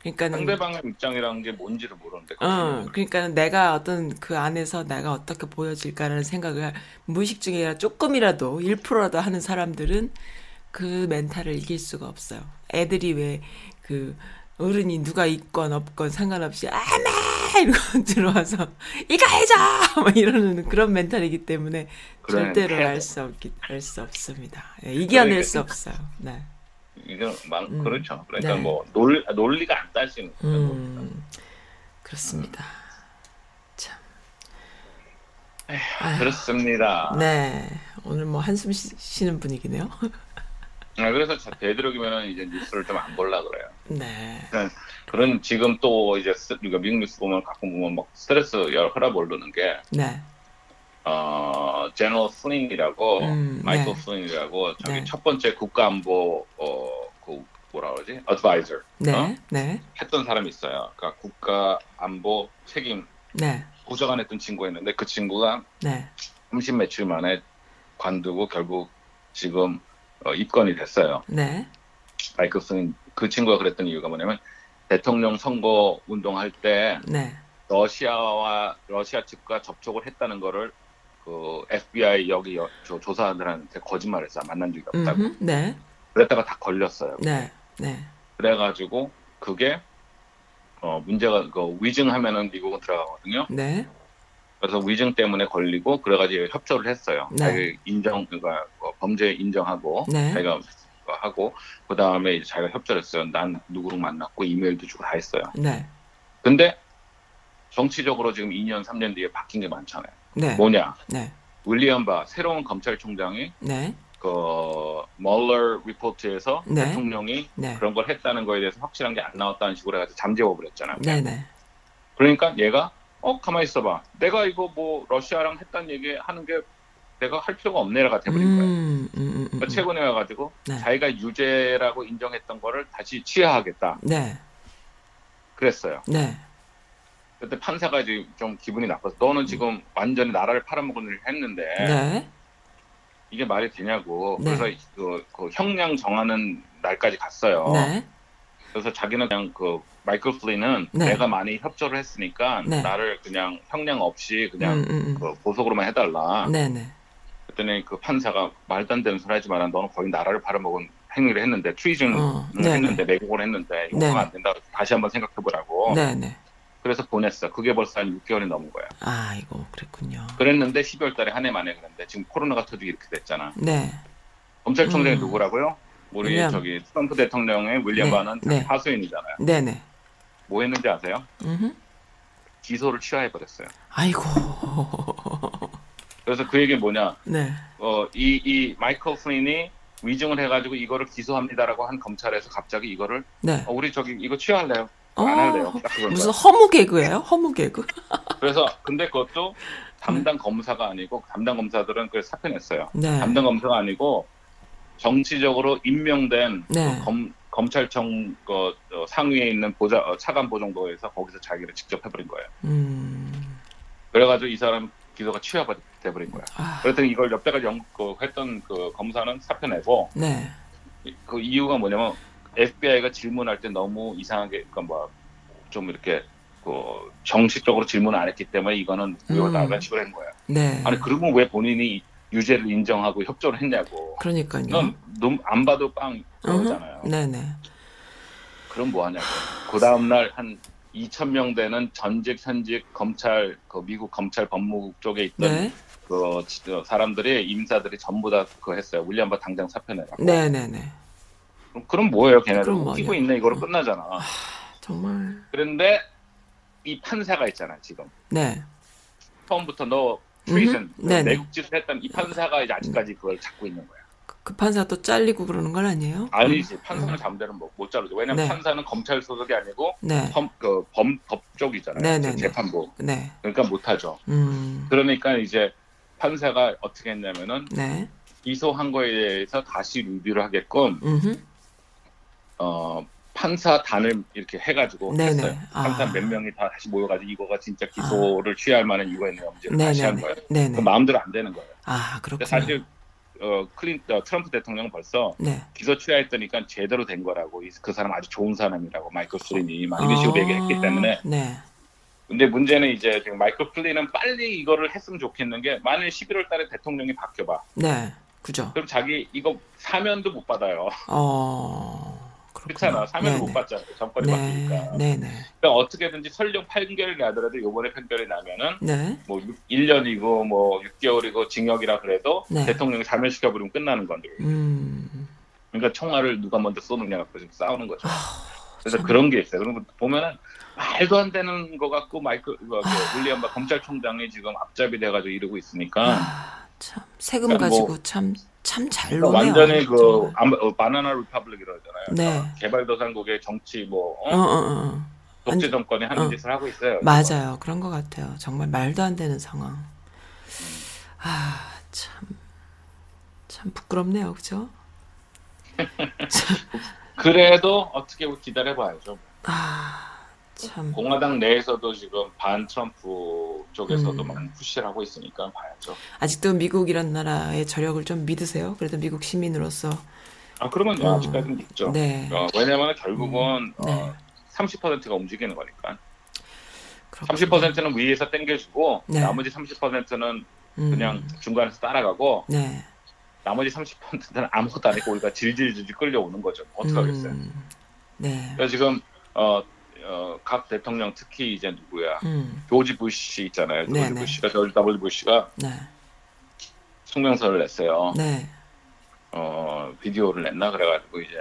그러니까는 상대방의 입장이라는 게 뭔지를 모르는데. 어, 그러니까 내가 어떤 그 안에서 내가 어떻게 보여질까라는 생각을 무의식 중에 조금이라도 1%라도 하는 사람들은 그 멘탈을 이길 수가 없어요. 애들이 왜 그 어른이 누가 있건 없건 상관없이 아마 이러고 들어와서 이거 해줘 막 이러는 그런 멘탈이기 때문에 그래, 절대로 알 돼. 수 없기 알 수 없습니다. 예, 이겨낼 그러니까 수 없어요. 네. 이거 막 음. 그렇죠. 그러니까 네. 뭐 논, 논리가 안 따지는. 음, 그렇습니다. 참. 아휴. 그렇습니다. 네. 오늘 뭐 한숨 쉬- 쉬는 분위기네요. 아, 그래서 자- 되도록이면 이제 뉴스를 좀 안 볼라 그래요. 네. 그런 지금 또 이제 스- 우리가 미국 뉴스 보면 가끔 보면 막 스트레스 여러 혈압 오르는 게 네. 어, General 플린이라고 음, 마이클 네. 플린이라고 저기 네. 첫 번째 국가안보 어그 뭐라 그러지? advisor 네. 어? 네. 했던 사람이 있어요. 그러니까 국가안보 책임 네. 보좌관 했던 친구였는데 그 친구가 네. 30 며칠 만에 관두고 결국 지금 어, 입건이 됐어요. 네. 마이클 플린 그 친구가 그랬던 이유가 뭐냐면 대통령 선거 운동할 때 네. 러시아와 러시아 측과 접촉을 했다는 거를 그 FBI 여기 여- 조- 조사관들한테 거짓말했어 만난 적이 없다고 음흠. 네. 그랬다가 다 걸렸어요. 네. 네. 그래가지고 그게 어 문제가 그 위증하면은 미국은 들어가거든요. 네. 그래서 위증 때문에 걸리고 그래가지고 협조를 했어요. 네. 자기 인정 그러니까 어, 범죄 인정하고 네. 자기가 거 하고 그 다음에 이제 자기가 협조했어요. 난 누구랑 만났고 이메일도 주고 다 했어요. 네. 근데 정치적으로 지금 2년 3년 뒤에 바뀐 게 많잖아요. 네. 뭐냐? 네. 윌리엄 바 새로운 검찰총장이 네. 그 멀러 리포트에서 네. 대통령이 네. 그런 걸 했다는 거에 대해서 확실한 게 안 나왔다는 식으로 해가지고 잠재워 버렸잖아요. 네. 네. 그러니까 얘가 어 가만히 있어봐. 내가 이거 뭐 러시아랑 했다는 얘기 하는 게 내가 할 필요가 없네라가 돼버린 거예요. 음, 음, 음, 음. 그러니까 최근에 와가지고 네. 자기가 유죄라고 인정했던 거를 다시 취하하겠다 네. 그랬어요. 네. 그때 판사가 이제 좀 기분이 나빠서 너는 지금 완전히 나라를 팔아먹은 일을 했는데 네. 이게 말이 되냐고 네. 그래서 그, 그 형량 정하는 날까지 갔어요. 네. 그래서 자기는 그냥 그 마이클 플린은 네. 내가 많이 협조를 했으니까 네. 나를 그냥 형량 없이 그냥 음, 음, 음. 그 보석으로만 해달라. 네, 네. 그랬더니 그 판사가 말도 안 되는 소리 하지 마라. 너는 거의 나라를 팔아먹은 행위를 했는데 treason 어, 을 네, 했는데 매국을 했는데 이거 안 된다. 다시 한번 생각해보라고. 네, 네. 그래서 보냈어. 그게 벌써 한 6개월이 넘은 거야. 아이고, 그랬군요. 그랬는데 12월 달에 한 해 만에 그랬는데 지금 코로나가 터지기 이렇게 됐잖아. 네. 검찰총장이 음. 누구라고요? 우리 윌리엄. 저기 트럼프 대통령의 윌리엄 네, 바는 네. 하수인이잖아요. 네, 네. 뭐 했는지 아세요? 음. 기소를 취하해버렸어요. 아이고. 그래서 그 얘기 뭐냐? 네. 어, 이, 이 마이클 플린이 위증을 해가지고 이거를 기소합니다라고 한 검찰에서 갑자기 이거를 네. 어, 우리 저기 이거 취하할래요? 어, 안 할래요? 무슨. 허무 개그예요? 허무 개그. 그래서 근데 그것도 담당 검사가 아니고 담당 검사들은 그걸 사표 냈어요. 네. 담당 검사가 아니고 정치적으로 임명된 네. 그 검, 검찰청 그, 어, 상위에 있는 보좌 어, 차관 보정도에서 거기서 자기를 직접 해버린 거예요. 음. 그래가지고 이 사람 기소가 취하돼버린 거야. 아, 그랬더니 이걸 옆에까지 연, 그, 했던 그 검사는 사표 내고 네. 그 이유가 뭐냐면 FBI가 질문할 때 너무 이상하게 그러니까 뭐좀 이렇게 그 정식적으로 질문을 안 했기 때문에 이거는 무효다 음. 식으로 한 거야. 네. 아니 그러면 왜 본인이 유죄를 인정하고 협조를 했냐고. 그러니까요. 넌안 봐도 빵 그러잖아요. 네, 네. 그럼 뭐 하냐고. 그 다음 날 한 2천 명 되는 전직 현직 검찰 그 미국 검찰 법무국 쪽에 있던 네. 그 사람들이 임사들이 전부 다 그거 했어요. 윌리엄 바 당장 사표 내라고. 네, 네, 네. 그럼, 그럼 뭐예요, 걔네들 웃기고. 있네 이거로 끝나잖아. 정말. 그런데 이 판사가 있잖아요, 지금. 네. 처음부터 너. 네네. 내국짓을 했던 이 판사가 이제 아직까지 그걸 잡고 있는 거야. 그 판사 또 잘리고 그러는 건 아니에요? 아니지, 판사는 잠대로 뭐, 못 자르죠. 왜냐면 네. 판사는 검찰 소속이 아니고 네. 범, 그, 범, 법 쪽이잖아요. 네네네. 재판부. 네. 그러니까 못하죠. 음. 그러니까 이제 판사가 어떻게 했냐면은 네. 기소한 거에 대해서 다시 리뷰를 하게끔 음흠. 어 판사 단을 이렇게 해가지고 네네. 했어요. 판사 아. 몇 명이 다 다시 모여가지고 이거가 진짜 기소를 취할 만한 이유가 있는지 다시 한 거예요. 네네. 그. 마음대로 안 되는 거예요. 아, 그렇군요. 사실 어, 클린 어, 트럼프 대통령은 벌써 네. 기소 취하했더니까 제대로 된 거라고 이- 그 사람 아주 좋은 사람이라고 마이클 플린이 막 이런 식으로 아, 얘기했기 때문에 네. 근데 문제는 이제 지금 마이클 플린은 빨리 이거를 했으면 좋겠는 게 만일 11월 달에 대통령이 바뀌어봐 네. 그죠. 그럼 자기 이거 사면도 못 받아요 어. 그렇잖아 사면도 못 받잖아요 정권이 네. 바뀌니까 네, 네. 그러니까 어떻게든지 설령 판결이 나더라도 이번에 판결이 나면은 네. 뭐 1년이고 뭐 6개월이고 징역이라 그래도 네. 대통령이 사면시켜 버리면 끝나는 건데 음. 그러니까 총알을 누가 먼저 쏘느냐 갖고 지금 싸우는 거죠. 그래서 참. 그런 게 있어요. 그런 거 보면은 말도 안 되는 거 같고 마이클 그, 그 윌리엄 바 검찰총장이 지금 앞잡이 돼가지고 이러고 있으니까 아, 참 세금 그러니까 뭐- 가지고 참참 잘 노네요. 완전히 그 어, banana republic이라고 하잖아요. 네. 그러니까 개발도상국의 정치 뭐 어, 어? 어, 어, 어. 독재 정권이 하는 어. 짓을 하고 있어요. 맞아요. 그런 것 같아요. 정말 말도 안 되는 상황. 아, 참. 참 부끄럽네요. 그죠? 그래도 어떻게 기다려 봐야죠. 아, 참. 공화당 내에서도 지금 반 트럼프 쪽에서도 음. 많이 푸시를 하고 있으니까 봐야죠. 아직도 미국이란 나라의 저력을 좀 믿으세요? 그래도 미국 시민으로서. 아 그러면 어. 아직까지는 있죠. 네. 어, 왜냐하면 결국은 네. 어, 30%가 움직이는 거니까. 그렇군요. 30%는 위에서 땡겨주고 네. 나머지 30%는 음, 그냥 중간에서 따라가고 네. 나머지 30%는 아무것도 안 했고 우리가 질질질질 끌려오는 거죠. 어떡하겠어요. 음, 네. 그래서 지금 어, 어, 각 대통령 특히 이제 누구야 음, 조지 부시 있잖아요. 조지 네, 네. 부시가 조지 W 부시가 네. 성명서를 냈어요. 네. 어 비디오를 냈나 그래가지고 이제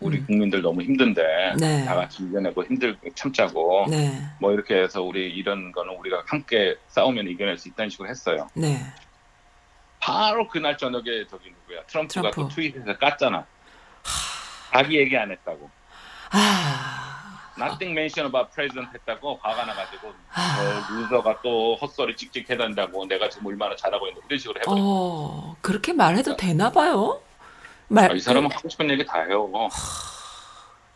우리 음. 국민들 너무 힘든데 네. 다 같이 이겨내고 힘들 참자고 네. 뭐 이렇게 해서 우리 이런 거는 우리가 함께 싸우면 이겨낼 수 있다는 식으로 했어요. 네. 바로 그날 저녁에 저기 누구야 트럼프가 트럼프. 그 tweet에서 깠잖아. 자기 얘기 안 했다고. 아. Nothing mention about president 했다고 화가 나가지고 아. 저 loser가 또 헛소리 찍찍 해댄다고 내가 지금 얼마나 잘하고 있는데 이런 식으로 해버려. 어, 그렇게 말해도 되나 봐요? 말, 아, 이 사람은 하고 싶은 얘기 다 해요.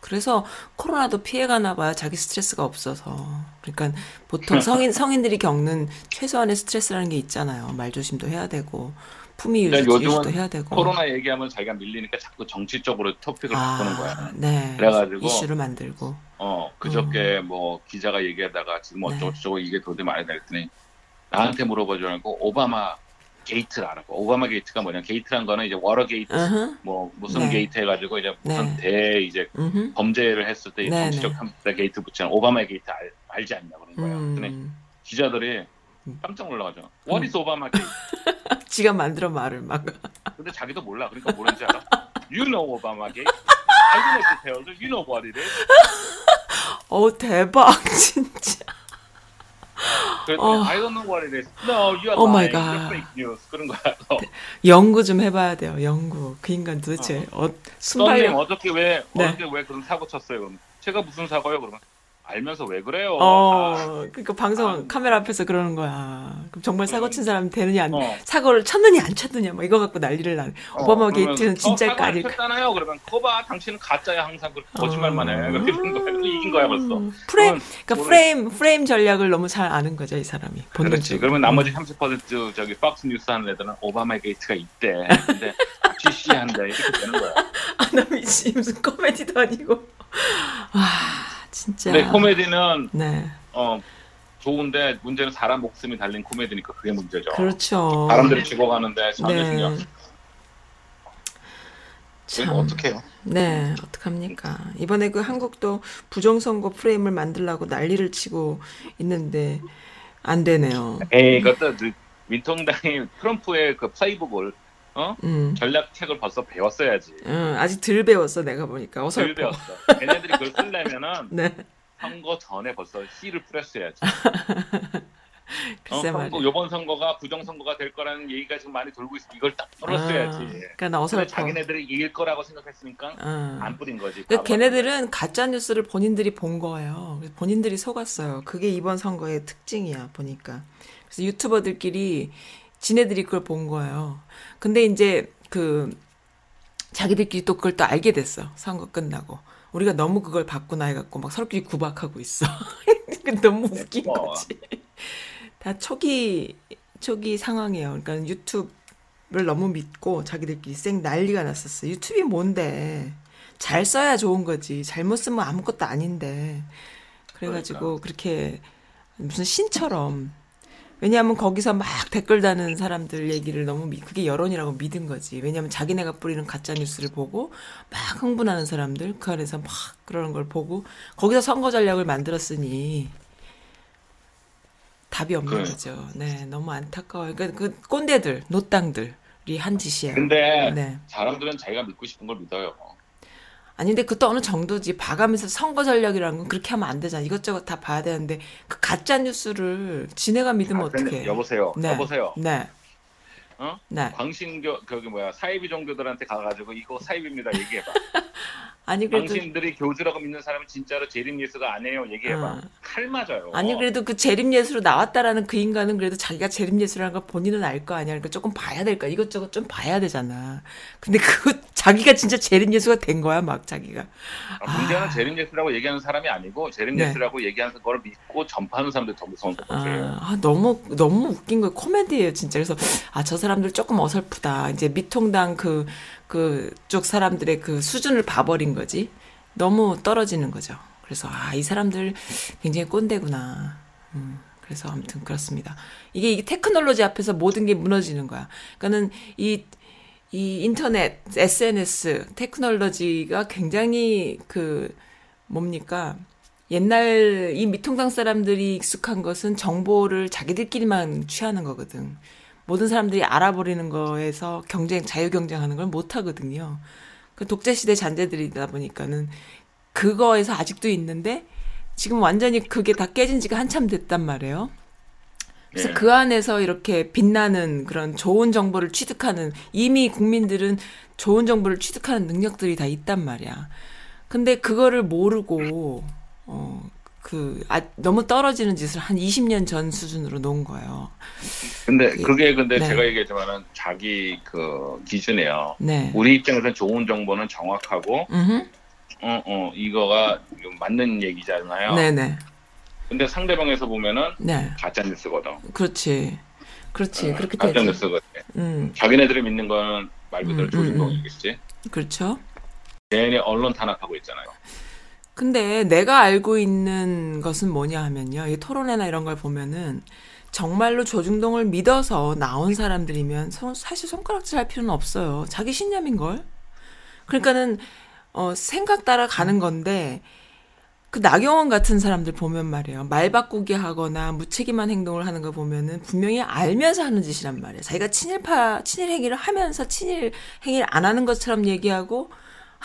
그래서 코로나도 피해가나 봐요. 자기 스트레스가 없어서. 그러니까 보통 성인, 성인들이 겪는 최소한의 스트레스라는 게 있잖아요. 말 조심도 해야 되고, 품위 근데 유지, 요즘은 해야 되고. 코로나 얘기하면 자기가 밀리니까 자꾸 정치 쪽으로 토픽을 바꾸는 거야. 네. 그래가지고 이슈를 만들고. 어 그저께 뭐 기자가 얘기하다가 지금 네. 어쩌고 저쩌고 이게 도대체 말이 됐더니 나한테 물어보지 말고 오바마 게이트를 알아고 오바마 게이트가 뭐냐 게이트란 거는 이제 Watergate 뭐 무슨 네. 게이트 해가지고 이제 무슨 네. 대 이제 으흠. 범죄를 했을 때 네, 정치적 네. 탐사 게이트 붙이는 오바마 게이트 알, 알지 않냐 그런 거야. 근데 음. 기자들이 음. 깜짝 놀라가죠. What is gate? 지가 만들어 말을 막. 근데 자기도 몰라. 그러니까 모르는지 알아? You know? I don't know details. You know what it is? 어, 대박, 진짜. 그랬더니 어. I don't know what it is. No, you are Oh my lying. God. You're fake news. 그런 거야. 어. 연구 좀 해봐야 돼요, 연구. 그 인간 도대체, 어, 선생님 순발력. 어저께 왜 네. 어저께 왜 그런 사고 쳤어요? 그럼 제가 무슨 사고요? 그러면 알면서 왜 그래요? 아, 어, 그러니까 방송 아. 카메라 앞에서 그러는 거야. 그럼 정말 사고 친 사람 되느냐, 안, 어. 사고를 쳤느냐, 안 쳤느냐, 뭐 이거 갖고 난리를 나네. 어, 오바마 게이트는 어, 진짜일까 아닐까. 쳤잖아요. 그러면 그거 봐, 당신은 가짜야 항상 그렇게 거짓말만 해. 어. 그렇게 된 거야. 이긴 거야 벌써. 프레임, 그건 그러니까 프레임, 프레임 전략을 너무 잘 아는 거죠, 이 사람이. 그렇지. 그러면 나머지 30% 저기 Fox News 하는 애들은 오바마 게이트가 있대. 근데 GC한데 이렇게 되는 거야. 아, 나 미치, 무슨 코미디도 아니고. 와, 진짜. 근데 코미디는 네. 어 좋은데 문제는 사람 목숨이 달린 코미디니까 그게 문제죠. 그렇죠. 사람들이 죽어가는데 전혀 네. 참. 어떡해요? 네, 어떡합니까. 이번에 그 한국도 부정선거 프레임을 만들라고 난리를 치고 있는데, 안 되네요. 에이, 그것도 그 민통당이 트럼프의 그 플레이북을 어 음. 전략책을 벌써 배웠어야지. 응, 아직 덜 배웠어, 내가 보니까. 덜 어설퍼. 배웠어. 걔네들이 그걸 쓰려면은 네, 선거 전에 벌써 씨를 뿌렸어야지. 어, 글쎄 선거, 말이야. 요번 선거가 부정선거가 될 거라는 얘기가 지금 많이 돌고 있어. 이걸 딱 뿌렸어야지. 아, 그러니까 나 어설퍼. 자기네들이 이길 거라고 생각했으니까 어. 안 뿌린 거지. 그 바보. 걔네들은 가짜 뉴스를 본인들이 본 거예요. 본인들이 속았어요. 그게 이번 선거의 특징이야 보니까. 그래서 유튜버들끼리 지네들이 그걸 본 거예요. 근데 이제 그 자기들끼리 또 그걸 또 알게 됐어. 선거 끝나고. 우리가 너무 그걸 봤구나 해갖고 막 서로끼리 구박하고 있어. 그 너무 웃긴 어. 거지. 다 초기 초기 상황이에요. 그러니까 유튜브를 너무 믿고 자기들끼리 쌩 난리가 났었어. 유튜브이 뭔데? 잘 써야 좋은 거지. 잘못 쓰면 아무것도 아닌데. 그래가지고 그렇게 무슨 신처럼. 왜냐하면 거기서 막 댓글 다는 사람들 얘기를 너무 미, 그게 여론이라고 믿은 거지. 왜냐하면 자기네가 뿌리는 가짜 뉴스를 보고 막 흥분하는 사람들 그 안에서 막 그러는 걸 보고 거기서 선거 전략을 만들었으니 답이 없는 그래. 거죠. 네, 너무 안타까워요. 그러니까 그 꼰대들, 노땅들이 한 짓이에요. 근데 네. 사람들은 자기가 믿고 싶은 걸 믿어요. 아니 근데 그것도 어느 정도지 봐가면서 선거 전략이라는 건 그렇게 하면 안 되잖아. 이것저것 다 봐야 되는데 그 가짜 뉴스를 지네가 믿으면 아, 어떡해. 여보세요. 네. 여보세요. 네. 어? 네. 광신교 거기 뭐야 사이비 종교들한테 가가지고 이거 사이비입니다 얘기해봐. 아니 그래도 당신들이 교주라고 믿는 사람은 진짜로 재림 예수가 아니에요 얘기해봐. 어. 칼 맞아요. 아니 그래도 그 재림 예수로 나왔다라는 그 인간은 그래도 자기가 재림 예수라는 걸 본인은 알 거 아니야. 그러니까 조금 봐야 될 거야. 이것저것 좀 봐야 되잖아. 근데 그 자기가 진짜 재림 예수가 된 거야 막 자기가. 아, 문제는 아. 재림 예수라고 얘기하는 사람이 아니고 재림 네. 예수라고 얘기하는 걸 믿고 전파하는 사람들이 더 무서운 거지. 아, 아, 너무 너무 웃긴 거예요. 코미디예요, 진짜. 그래서 아, 저 사람들 조금 어설프다. 이제 미통당 그 그쪽 사람들의 그 수준을 봐버린 거지. 너무 떨어지는 거죠. 그래서 아, 이 사람들 굉장히 꼰대구나. 음, 그래서 아무튼 그렇습니다. 이게 이게 테크놀로지 앞에서 모든 게 무너지는 거야. 그러니까는 이 이 인터넷, SNS, 테크놀로지가 굉장히 그 뭡니까? 옛날 이 미통당 사람들이 익숙한 것은 정보를 자기들끼리만 취하는 거거든. 모든 사람들이 알아버리는 거에서 경쟁 자유 경쟁하는 걸 못 하거든요. 그 독재 시대 잔재들이다 보니까는 그거에서 아직도 있는데 지금 완전히 그게 다 깨진 지가 한참 됐단 말이에요. 그래서 예. 그 안에서 이렇게 빛나는 그런 좋은 정보를 취득하는 이미 국민들은 좋은 정보를 취득하는 능력들이 다 있단 말이야. 근데 그거를 모르고 어 그 아, 너무 떨어지는 짓을 한 20년 전 수준으로 놓은 거예요. 근데 그- 그게 근데 네. 제가 얘기했지만은 자기 그 기준이에요. 네. 우리 입장에서는 좋은 정보는 정확하고 음. 어, 어, 이거가 맞는 얘기잖아요. 네네. 근데 상대방에서 보면은 네. 가짜 뉴스거든. 그렇지. 그렇지. 그렇게 가짜. 뉴스거든. 음. 자기네들이 믿는 거는 말 그대로 음, 조중동이겠지. 그렇죠. 괜히 언론 탄압하고 있잖아요. 근데 내가 알고 있는 것은 뭐냐 하면요. 이 토론회나 이런 걸 보면은 정말로 조중동을 믿어서 나온 사람들이면 손- 사실 손가락질 할 필요는 없어요. 자기 신념인 걸? 그러니까는, 어, 생각 따라 가는 건데, 그 나경원 같은 사람들 보면 말이에요. 말 바꾸기 하거나 무책임한 행동을 하는 거 보면은 분명히 알면서 하는 짓이란 말이에요. 자기가 친일파, 친일 행위를 하면서 친일 행위를 안 하는 것처럼 얘기하고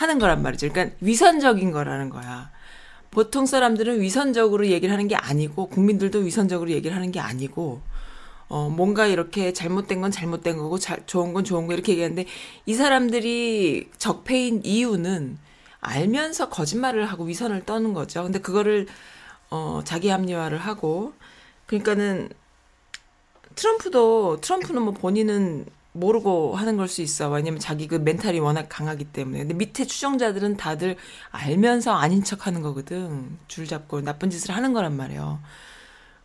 하는 거란 말이죠. 그러니까 위선적인 거라는 거야. 보통 사람들은 위선적으로 얘기를 하는 게 아니고 국민들도 위선적으로 얘기를 하는 게 아니고 어 뭔가 이렇게 잘못된 건 잘못된 거고 자, 좋은 건 좋은 거 이렇게 얘기하는데 이 사람들이 적폐인 이유는 알면서 거짓말을 하고 위선을 떠는 거죠. 근데 그거를 어 자기 합리화를 하고 그러니까는 트럼프도 트럼프는 뭐 본인은 모르고 하는 걸 수 있어. 왜냐면 자기 그 멘탈이 워낙 강하기 때문에. 근데 밑에 추정자들은 다들 알면서 아닌 척 하는 거거든. 줄 잡고 나쁜 짓을 하는 거란 말이에요.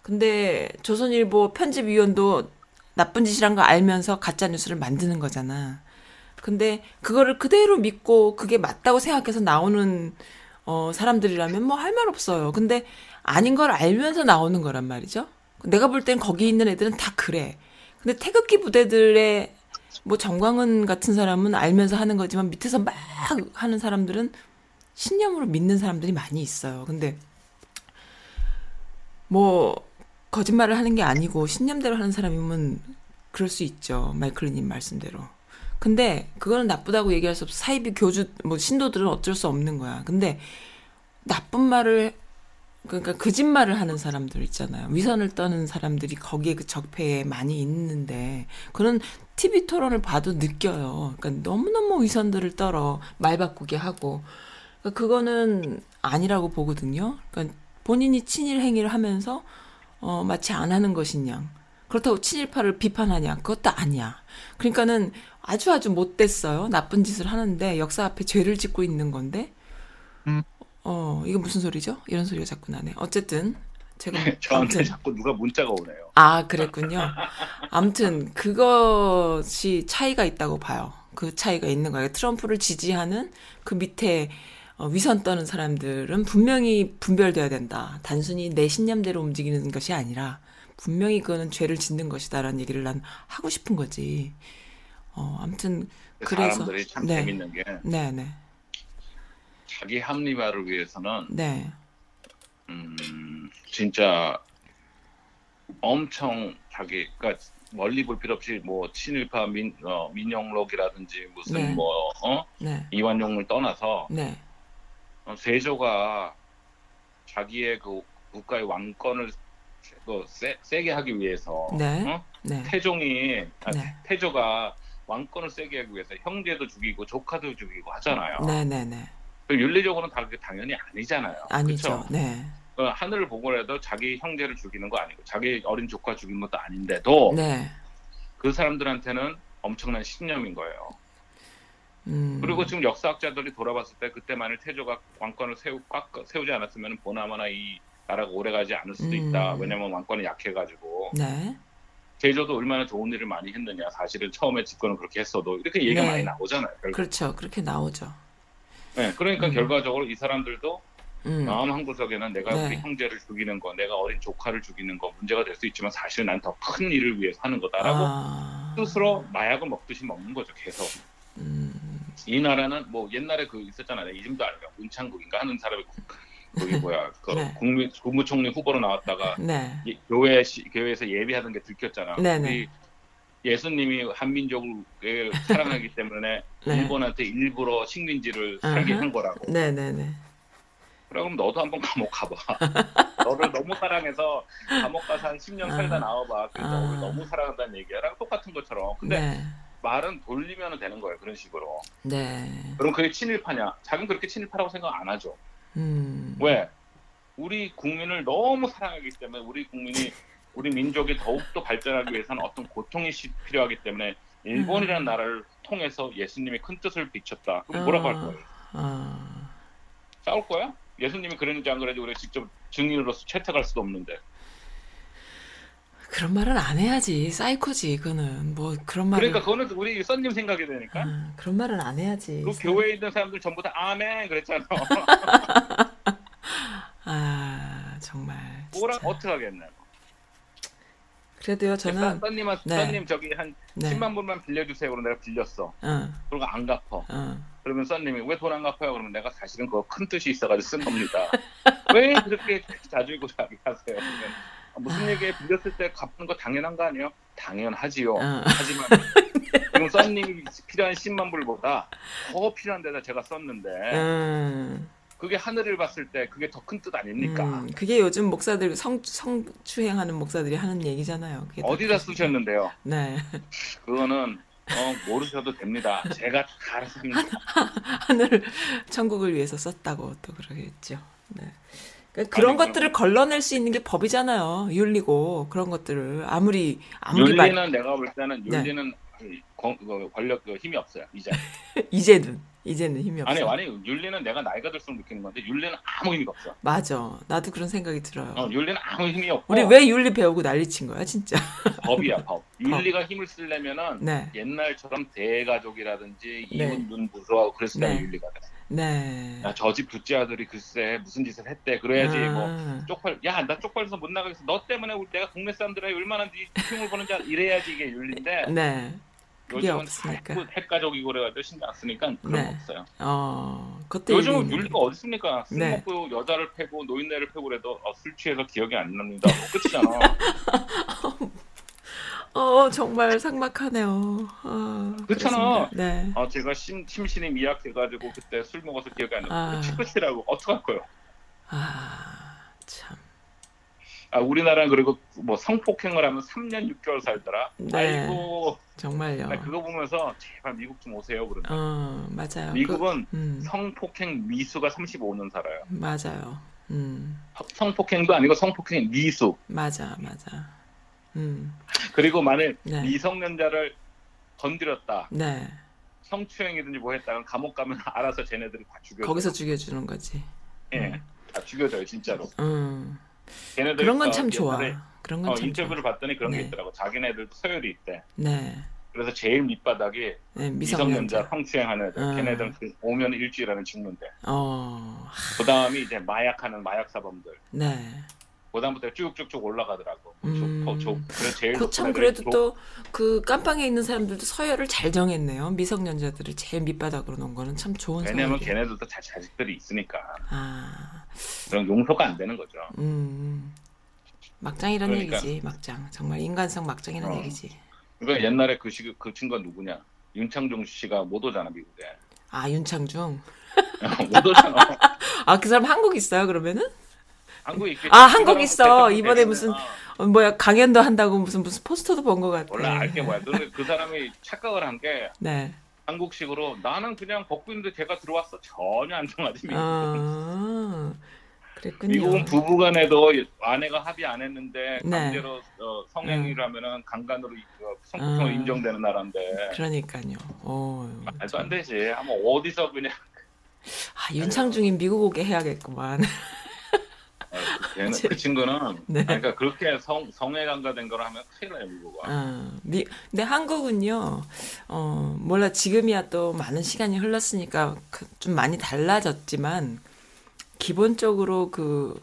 근데 조선일보 편집위원도 나쁜 짓이란 거 알면서 가짜 뉴스를 만드는 거잖아. 근데 그거를 그대로 믿고 그게 맞다고 생각해서 나오는 어 사람들이라면 뭐 할 말 없어요. 근데 아닌 걸 알면서 나오는 거란 말이죠. 내가 볼 땐 거기 있는 애들은 다 그래. 근데 태극기 부대들의 뭐 정광훈 같은 사람은 알면서 하는 거지만 밑에서 막 하는 사람들은 신념으로 믿는 사람들이 많이 있어요. 근데 뭐 거짓말을 하는 게 아니고 신념대로 하는 사람이면 그럴 수 있죠. 마이클님 말씀대로. 근데 그거는 나쁘다고 얘기할 수 없어. 사이비 교주 뭐 신도들은 어쩔 수 없는 거야. 근데 나쁜 말을 그러니까 거짓말을 하는 사람들 있잖아요. 위선을 떠는 사람들이 거기에 그 적폐에 많이 있는데 그런 TV 토론을 봐도 느껴요. 그러니까 너무너무 위선들을 떨어 말 바꾸게 하고 그러니까 그거는 아니라고 보거든요. 그러니까 본인이 친일 행위를 하면서 어 마치 안 하는 것이냐. 그렇다고 친일파를 비판하냐? 그것도 아니야. 그러니까는 아주 아주 못됐어요. 나쁜 짓을 하는데 역사 앞에 죄를 짓고 있는 건데. 어, 이거 무슨 소리죠? 이런 소리가 자꾸 나네. 어쨌든 제가 저한테 아무튼 자꾸 누가 문자가 오네요. 아, 그랬군요. 아무튼 그것이 차이가 있다고 봐요. 그 차이가 있는 거예요. 트럼프를 지지하는 그 밑에 어, 위선 떠는 사람들은 분명히 분별돼야 된다. 단순히 내 신념대로 움직이는 것이 아니라 분명히 그거는 죄를 짓는 것이다라는 얘기를 난 하고 싶은 거지. 어, 아무튼 그래서 사람들이 참 네. 재밌는 게 네, 네. 자기 합리화를 위해서는 네. 음, 진짜 엄청 자기 그러니까 멀리 볼 필요 없이 뭐 친일파 민 어, 민영록이라든지 무슨 네. 뭐 어? 네. 이완용을 떠나서 네. 어, 세조가 자기의 그 국가의 왕권을 세- 그 세, 세게 하기 위해서 네. 어? 네. 태종이 아, 네. 태조가 왕권을 세게 하기 위해서 형제도 죽이고 조카도 죽이고 하잖아요. 네, 네, 네. 그 윤리적으로는 다 그게 당연히 아니잖아요. 아니죠. 그쵸? 네. 어, 하늘을 보고라도 자기 형제를 죽이는 거 아니고 자기 어린 조카 죽인 것도 아닌데도 네. 그 사람들한테는 엄청난 신념인 거예요. 음. 그리고 지금 역사학자들이 돌아봤을 때 그때 만일 태조가 왕권을 세우, 꽉 세우지 않았으면 보나마나 이 나라가 오래가지 않을 수도 있다. 음. 왜냐면 왕권이 약해가지고 네. 제조도 얼마나 좋은 일을 많이 했느냐. 사실은 처음에 집권을 그렇게 했어도 이렇게 얘기가 네. 많이 나오잖아요. 결국. 그렇죠. 그렇게 나오죠. 네, 그러니까 음. 결과적으로 이 사람들도 음. 마음 한 구석에는 내가 네. 우리 형제를 죽이는 거, 내가 어린 조카를 죽이는 거 문제가 될 수 있지만 사실 난 더 큰 일을 위해서 하는 거다라고 아. 스스로 마약을 먹듯이 먹는 거죠. 계속 음. 이 나라는 뭐 옛날에 그 있었잖아요. 이름도 알고 문창국인가 하는 사람이 거기 뭐야 그 네. 국민 국무총리 후보로 나왔다가 네. 예- 교회 시- 교회에서 예배하던 게 들켰잖아. 네네. 우리 예수님이 한민족을 사랑하기 때문에 네. 일본한테 일부러 식민지를. 살게 한 거라고. 네네네. 그럼 너도 한번 감옥 가봐. 너를 너무 사랑해서 감옥 가서 한 10년 살다 아. 나와봐. 그래서 아. 너를 너무 사랑한다는 얘기야랑 똑같은 것처럼. 근데 네. 말은 돌리면 되는 거예요. 그런 식으로. 네. 그럼 그게 친일파냐? 자기는 그렇게 친일파라고 생각 안 하죠. 음. 왜? 우리 국민을 너무 사랑하기 때문에 우리 국민이 우리 민족이 더욱더 발전하기 위해서는 어떤 고통이 시- 필요하기 때문에 일본이라는 음. 나라를 통해서 예수님의 큰 뜻을 비췄다. 그럼 뭐라고 할 거예요? 아. 싸울 거야? 예수님이 그랬는지 안 그랬는지 우리가 직접 증인으로서 채택할 수도 없는데. 그런 말은 안 해야지. 사이코지, 그거는. 뭐, 그런 말을. 그러니까 그거는 우리 선님 생각이 되니까. 아, 그런 말은 안 해야지. 그 교회에 있는 사람들 전부 다 아멘 그랬잖아. 아, 정말. 진짜. 어떻게 하겠나? 그래도요, 저는. 선님한 네. 선님 저기 한 네. 10만 불만 빌려주세요. 그럼 내가 빌렸어. 응, 그리고 안 갚어. 응. 그러면 썬님이 왜 돈 안 갚아요? 그러면 내가 사실은 그거 큰 뜻이 있어가지고 쓴 겁니다. 왜 그렇게 자주고 자기 하세요? 그러면 아, 무슨 얘기에 빌렸을 때 갚는 거 당연한 거 아니에요? 당연하지요. 어. 하지만 지금 썬님이 필요한 10만 불보다 더 필요한 데다 제가 썼는데 응. 그게 하늘을 봤을 때 그게 더 큰 뜻 아닙니까? 음, 그게 요즘 목사들 성, 성추행하는 목사들이 하는 얘기잖아요. 어디다. 쓰셨는데요? 네. 그거는 어, 모르셔도 됩니다. 제가 다 알아서 합니다. 하늘을 천국을 위해서 썼다고 또 그러겠죠. 네. 그러니까 그런 아니, 것들을 걸러낼 수 있는 게 법이잖아요. 윤리고 그런 것들을 아무리 아무리 말 윤리는 내가 볼 때는 네. 윤리는 권- 그 권력 그 힘이 없어요. 이제 이제는 이제는 힘이 없어. 아니 아니 윤리는 내가 나이가 들수록 느끼는 건데 윤리는 아무 힘이 없어. 맞아. 나도 그런 생각이 들어요. 어, 윤리는 아무 힘이 없고 우리 왜 윤리 배우고 난리친 거야, 진짜? 법이야 법. 윤리가 힘을 쓰려면은 네. 옛날처럼 대가족이라든지 네. 이웃 눈 부수하고 그랬을 때 네. 윤리가 돼. 네. 저집 둘째 아들이 글쎄 무슨 짓을 했대. 그래야지 뭐 아, 쪽팔 야나 쪽팔려서 못 나가겠어. 너 때문에 우리 내가 동네 사람들이 얼마나 네 힘을 보는지 알- 이래야지 이게 윤리인데 네. 그게 없으니까. 다 핵가족이고 그래가지고 신경 안 쓰니까 그런 네. 거 없어요. 어, 요즘은 윤리가 어디 있습니까? 술 네. 먹고 여자를 패고 노인네를 패고 그래도 어, 술 취해서 기억이 안 납니다. 뭐 끝이잖아. 어, 정말 삭막하네요. 어, 그렇잖아. 그렇습니다. 네. 아 제가 심, 심신이 미약해가지고 그때 술 먹어서 기억이 안 아. 나요. 끝이라고 어떡할 거예요? 아, 참. 아 우리나라는 그리고 뭐 성폭행을 하면 3년 6개월 살더라. 네. 아이고 정말요. 나 그거 보면서 제발 미국 좀 오세요 그러면. 어, 맞아요. 미국은 그, 음, 성폭행 미수가 35년 살아요. 맞아요. 음, 성폭행도 아니고 성폭행 미수. 맞아, 맞아. 음, 그리고 만일 네. 미성년자를 건드렸다. 네. 성추행이든지 뭐 했다가 감옥 가면 알아서 쟤네들이 다 죽여줘. 거기서 죽여주는 거지. 예, 다 죽여줘요 진짜로. 음, 걔네들 그런 건 어, 참 좋아. 그런 어, 건참 인터뷰를 좋아. 봤더니 그런 게 네. 있더라고. 자기네들도 서열이 있대. 네. 그래서 제일 밑바닥이 네, 미성년자 미성년자. 성추행하는 애들. 음. 걔네들은 그 오면 일주일 안에 죽는데. 어, 그 다음이 이제 마약하는 마약 사범들. 네. 그 다음부터 쭉쭉쭉 올라가더라고. 음. 저, 저, 그래 제일 그 참 그래도 조- 또그 깜빵에 있는 사람들도 서열을 잘 정했네요. 미성년자들을 제일 밑바닥으로 놓은 거는 참 좋은 왜냐면 서열이에요. 걔네들도 자, 자식들이 있으니까 아, 그런 용서가 안 되는 거죠. 음, 막장이란 그러니까. 얘기지. 막장. 정말 인간성 막장이란 어. 얘기지. 그러니까 옛날에 그, 시, 그 친구가 누구냐? 윤창중 씨가 못 오잖아 미국에. 아 윤창중. 못 오잖아. 아 그 사람 한국 있어요 그러면은? 한국 있겠지. 아, 한국 있어. 이번에 무슨- 어, 어, 뭐야 강연도 한다고 무슨 무슨 포스터도 본 것 같아. 원래 알게 뭐야. 그 사람이 착각을 한 게 네. 한국식으로 나는 그냥 벗고 있는데 걔가 들어왔어 전혀 안. 미국. 아, 그랬군요. 미국은 부부간에도 아내가 합의 안 했는데 네. 강제로 어, 성행위를 하면은 강간으로 어, 성폭행으로 아. 인정되는 나라인데 그러니까요. 어, 말도 안 되지. 한번 어디서 그냥 아, 윤창중이 미국 오게 해야겠구만. 어, 걔는 그 친구는 네. 그러니까 그렇게 성 성애 강간된 걸 하면 큰일 나요 미국은. 아, 미, 근데 한국은요, 어, 몰라, 지금이야 또 많은 시간이 흘렀으니까 그- 좀 많이 달라졌지만, 기본적으로 그,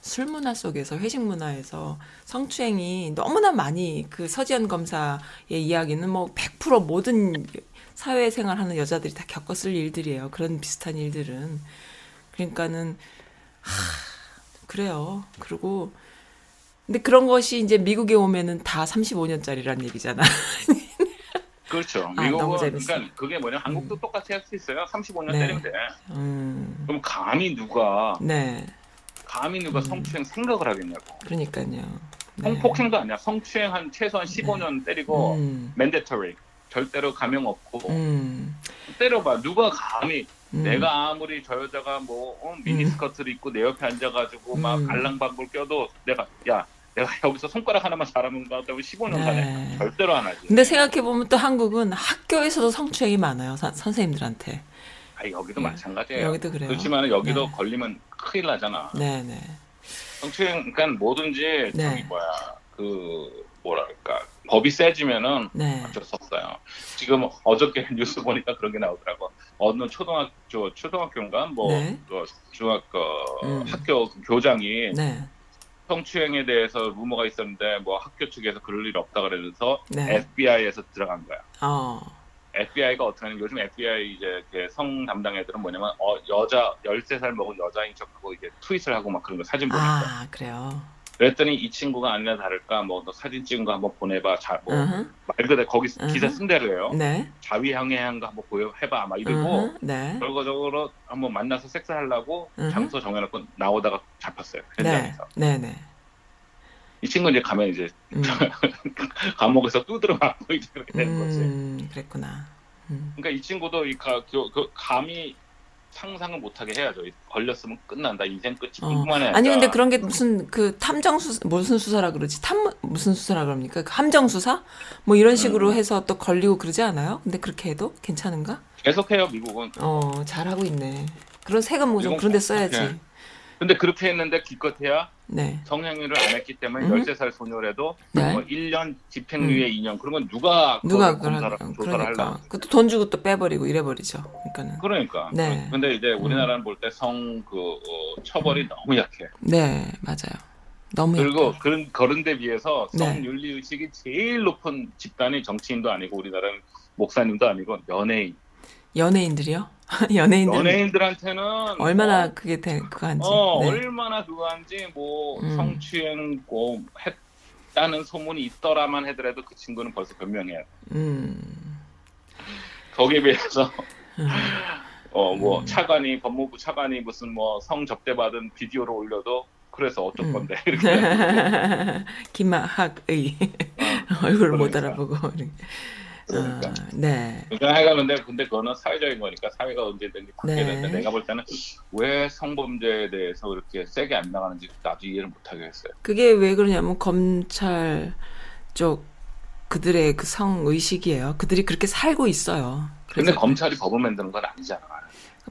술 문화 속에서, 회식 문화에서 성추행이 너무나 많이 그 서지현 검사의 이야기는 뭐 100% 모든 사회생활 하는 여자들이 다 겪었을 일들이에요. 그런 비슷한 일들은. 그러니까는, 하, 그래요. 그리고 근데 그런 것이 이제 미국에 오면은 다 35년짜리란 얘기잖아. 그렇죠. 아, 미국은 재밌어. 그러니까 그게 뭐냐 한국도 똑같이 할 수 있어요. 35년 네. 때리면 돼. 음, 그럼 감히 누가 네. 감히 누가 성추행 생각을 하겠냐고. 그러니까요. 네. 성폭행도 아니야. 성추행 한 최소한 15년 때리고 음, 맨데터리 절대로 감형 없고 음, 때려봐. 누가 감히 음. 내가 아무리 저 여자가 뭐 어, 미니스커트를 입고 내 옆에 앉아가지고 막 음. 갈랑방울 껴도 내가 야 내가 여기서 손가락 하나만 잘하면 가 때문에 15년 네. 가네. 절대로 안 하지. 근데 생각해 보면 또 한국은 학교에서도 성추행이 많아요. 사- 선생님들한테. 아, 여기도 예. 마찬가지예요. 여기도 그래요. 그렇지만 여기도 네. 걸리면 큰일 나잖아. 네, 네. 성추행 그러니까 뭐든지 네. 저기 뭐야 그 뭐랄까 법이 세지면은 네. 어쩔 수 없어요. 지금 어저께 뉴스 보니까 그런 게 나오더라고. 어느 초등학교 초등학교인가 뭐 네. 그 중학교 음. 학교 교장이 네. 성추행에 대해서 루머가 있었는데 뭐 학교 측에서 그럴 일 없다 그러면서 네. FBI에서 들어간 거야. 어. FBI가 어떻게 하냐면 요즘 FBI 이제 성 담당 애들은 뭐냐면 어, 여자 13살 먹은 여자인 척하고 이게 트윗을 하고 막 그런 거 사진 보내고 아, 그래요. 그랬더니 이 친구가 아니나 다를까 뭐 너 사진 찍은 거 한번 보내봐 자뭐 으흠. 말 그대로 거기 으흠. 기사 쓴 대로예요 네. 자위항해한 거 한번 보여 해봐 막 이러고 으흠. 네. 결과적으로 한번 만나서 섹스하려고. 장소 정해놓고 나오다가 잡혔어요 네. 현장에서 네, 네. 이 친구 이제 가면 이제 음. 감옥에서 두드려 맞고 이제 그렇게 되는 거지 음, 그랬구나. 음. 그러니까 이 친구도 이 가, 그, 그 감히 상상을 못하게 해야죠. 걸렸으면 끝난다. 인생 끝이 어. 궁금하네 아니 근데 그런 게 무슨 그 탐정 수 무슨 수사라 그러지? 탐 무슨 수사라 그럽니까? 그 함정 수사? 뭐 이런 식으로 음. 해서 또 걸리고 그러지 않아요? 근데 그렇게 해도 괜찮은가? 계속해요 미국은. 어, 잘하고 있네. 그런 세금 뭐좀 미국 그런 데 써야지. 근데 그렇게 했는데 기껏해야 네. 성행위를 안 했기 때문에 음. 13살 소녀라도 네. 뭐 1년 집행유예 2년 그러면 누가 누가 조사를 그러니까 하려고 그것도 돈 주고 또 빼버리고 이래버리죠. 그러니까는 그러니까. 네. 근데 이제 우리나라는 볼때 성그 처벌이 너무 약해. 네 맞아요. 너무 그리고 약간. 그런 그런 데 비해서 네. 성 윤리 의식이 제일 높은 집단이 정치인도 아니고 우리나라는 목사님도 아니고 연예인. 연예인들이요? 연예인들 연예인들한테는 얼마나 뭐, 그게 돼 그거한지. 어 네. 얼마나 그거한지 뭐 음. 성추행 뭐 했다는 소문이 있더라만 하더라도 그 친구는 벌써 변명해요. 음. 거기에 비해서 음. 어뭐 음. 차관이 법무부 차관이 무슨 뭐 성 접대 받은 비디오를 올려도 그래서 어쩔 음. 건데 이렇게 김학의 얼굴을 못 그러니까. 알아보고 이렇게. 그러니까. 아, 네. 그러니까 해가 근데 근데 그거는 사회적인 거니까 사회가 언제든지 바뀌어야 네. 내가 볼 때는 왜 성범죄에 대해서 그렇게 세게 안 나가는지 나도 이해를 못 하겠어요. 그게 왜 그러냐면 검찰 쪽 그들의 그 성 의식이에요. 그들이 그렇게 살고 있어요. 근데 검찰이 법을 만드는 건 아니잖아.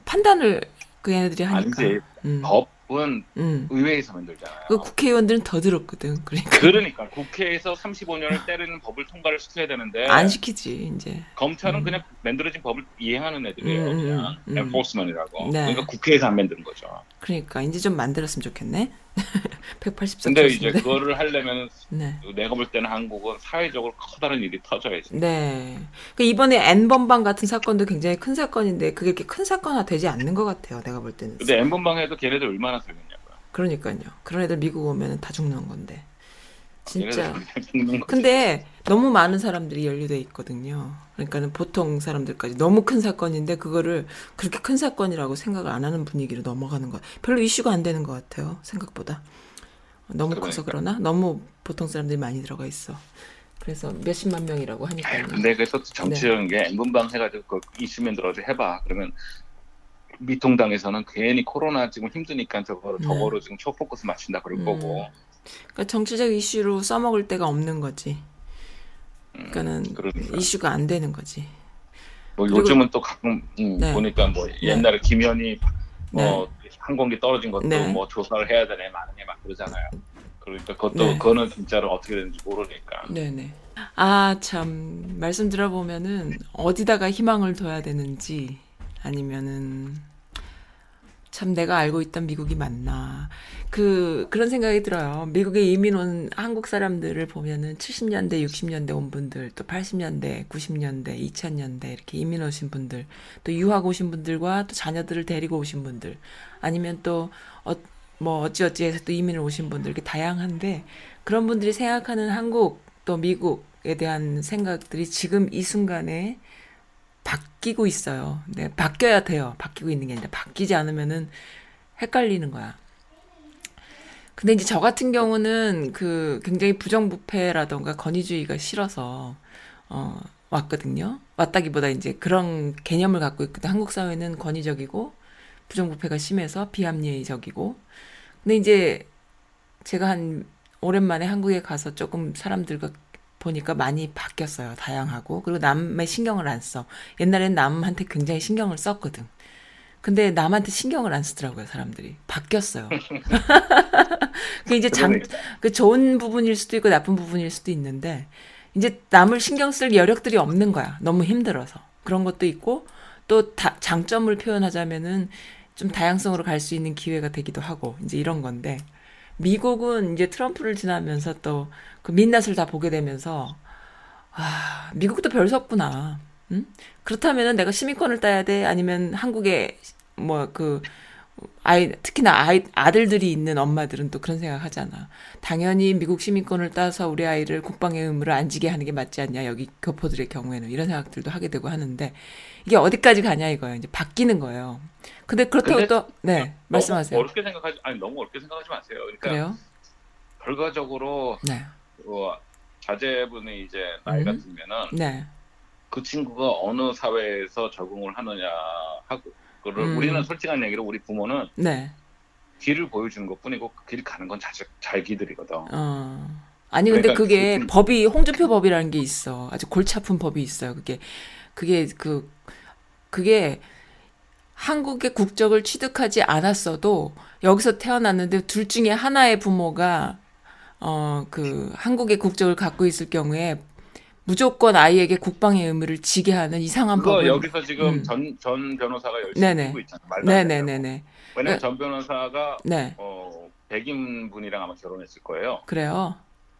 판단을 그 얘네들이 하니까. 아니지. 음. 법은 음. 의회에서 만들잖아요. 그 국회의원들은 더 들었거든. 그러니까 그러니까 국회에서 35년을 때리는 법을 통과를 시켜야 되는데 안 시키지 이제. 검찰은 음. 그냥 만들어진 법을 이행하는 애들이에요. 음, 그냥 음, 음. 엔포스먼이라고. 네. 그러니까 국회에서 안 만드는 거죠. 그러니까 이제 좀 만들었으면 좋겠네. 180석 근데 이제. 그거를 하려면 네. 내가 볼 때는 한국은 사회적으로 커다란 일이 터져야 지. 네. 그 이번에 N번방 같은 사건도 굉장히 큰 사건인데 그게 이렇게 큰 사건화 되지 않는 것 같아요. 내가 볼 때는. 근데 엠번방에도 걔네들 얼마나 살겠냐고요. 그러니까요. 그런 애들 미국 오면 다 죽는 건데. 진짜. 근데 너무 많은 사람들이 연루돼 있거든요. 그러니까는 보통 사람들까지 너무 큰 사건인데 그거를 그렇게 큰 사건이라고 생각을 안 하는 분위기로 넘어가는 거. 별로 이슈가 안 되는 것 같아요. 생각보다. 너무 커서 그러니까. 그러나 너무 보통 사람들이 많이 들어가 있어. 그래서 몇십만 명이라고 아유, 하니까 요. 근데 그래서 정치적인 게 엠번방 해가지고 그 이슈면 들어서 해봐. 그러면 미통당에서는 괜히 코로나 지금 힘드니까 저거 네. 저거로 지금 초포커스 맞춘다 그럴 음. 거고. 그러니까 정치적 이슈로 써먹을 데가 없는 거지. 그러니까는 그러니까. 이슈가 안 되는 거지. 뭐 그리고- 요즘은 또 가끔 음, 네. 보니까 뭐 옛날에 김현이 뭐 항공기 떨어진 것도 네. 뭐 조사를 해야 되네 마느냐 막 그러잖아요. 그러니까 그것도 네. 그거는 진짜로 어떻게 되는지 모르니까. 네네. 아, 참, 말씀 들어보면은, 어디다가 희망을 둬야 되는지, 아니면은, 참 내가 알고 있던 미국이 맞나. 그, 그런 생각이 들어요. 미국에 이민 온 한국 사람들을 보면은 70년대, 60년대 온 분들, 또 80년대, 90년대, 2000년대 이렇게 이민 오신 분들, 또 유학 오신 분들과 또 자녀들을 데리고 오신 분들, 아니면 또, 어, 뭐 어찌어찌해서 또 이민을 오신 분들 이렇게 다양한데 그런 분들이 생각하는 한국 또 미국에 대한 생각들이 지금 이 순간에 바뀌고 있어요. 네, 바뀌어야 돼요. 바뀌고 있는 게 아니라 바뀌지 않으면은 헷갈리는 거야. 근데 이제 저 같은 경우는 그 굉장히 부정부패라던가 권위주의가 싫어서 어 왔거든요. 왔다기보다 이제 그런 개념을 갖고 있거든. 한국 사회는 권위적이고 부정부패가 심해서 비합리적이고. 근데 이제 제가 한 오랜만에 한국에 가서 조금 사람들과 보니까 많이 바뀌었어요. 다양하고. 그리고 남의 신경을 안 써. 옛날엔 남한테 굉장히 신경을 썼거든. 근데 남한테 신경을 안 쓰더라고요, 사람들이. 바뀌었어요. 그 이제 장. 그 좋은 부분일 수도 있고 나쁜 부분일 수도 있는데, 이제 남을 신경 쓸 여력들이 없는 거야. 너무 힘들어서. 그런 것도 있고, 또 다, 장점을 표현하자면은 좀 다양성으로 갈 수 있는 기회가 되기도 하고, 이제 이런 건데, 미국은 이제 트럼프를 지나면서 또 그 민낯을 다 보게 되면서, 아, 미국도 별수 없구나. 응? 그렇다면은 내가 시민권을 따야 돼? 아니면 한국에 뭐 그 아이 특히나 아이 아들들이 있는 엄마들은 또 그런 생각 하잖아. 당연히 미국 시민권을 따서 우리 아이를 국방의 의무를 안 지게 하는 게 맞지 않냐. 여기 교포들의 경우에는 이런 생각들도 하게 되고 하는데 이게 어디까지 가냐 이거예요. 이제 바뀌는 거예요. 근데 그렇다고 근데 또 네, 말씀하세요. 어렵게 생각하지 아니 너무 어렵게 생각하지 마세요. 그러니까 그래요? 결과적으로 네. 어, 자제분이 이제 나이가 음. 들면은 네. 그 친구가 어느 사회에서 적응을 하느냐 하고 그를 음. 우리는 솔직한 얘기로 우리 부모는 네. 길을 보여주는 것뿐이고 그 길 가는 건 자기 자기들이거든. 어. 아니 근데 그러니까 그게 그- 법이 홍준표 법이라는 게 있어. 아주 골치 아픈 법이 있어요. 그게 그게 그 그게 한국의 국적을 취득하지 않았어도 여기서 태어났는데 둘 중에 하나의 부모가 어 그 한국의 국적을 갖고 있을 경우에 무조건 아이에게 국방의 의무를 지게 하는 이상한 법을 여기서 지금 음. 전, 전 변호사가 열심히. 하고 있잖아요. 네네네네 왜냐면 네. 전 변호사가 네 어, 백인 분이랑 아마 결혼했을 거예요. 그래요.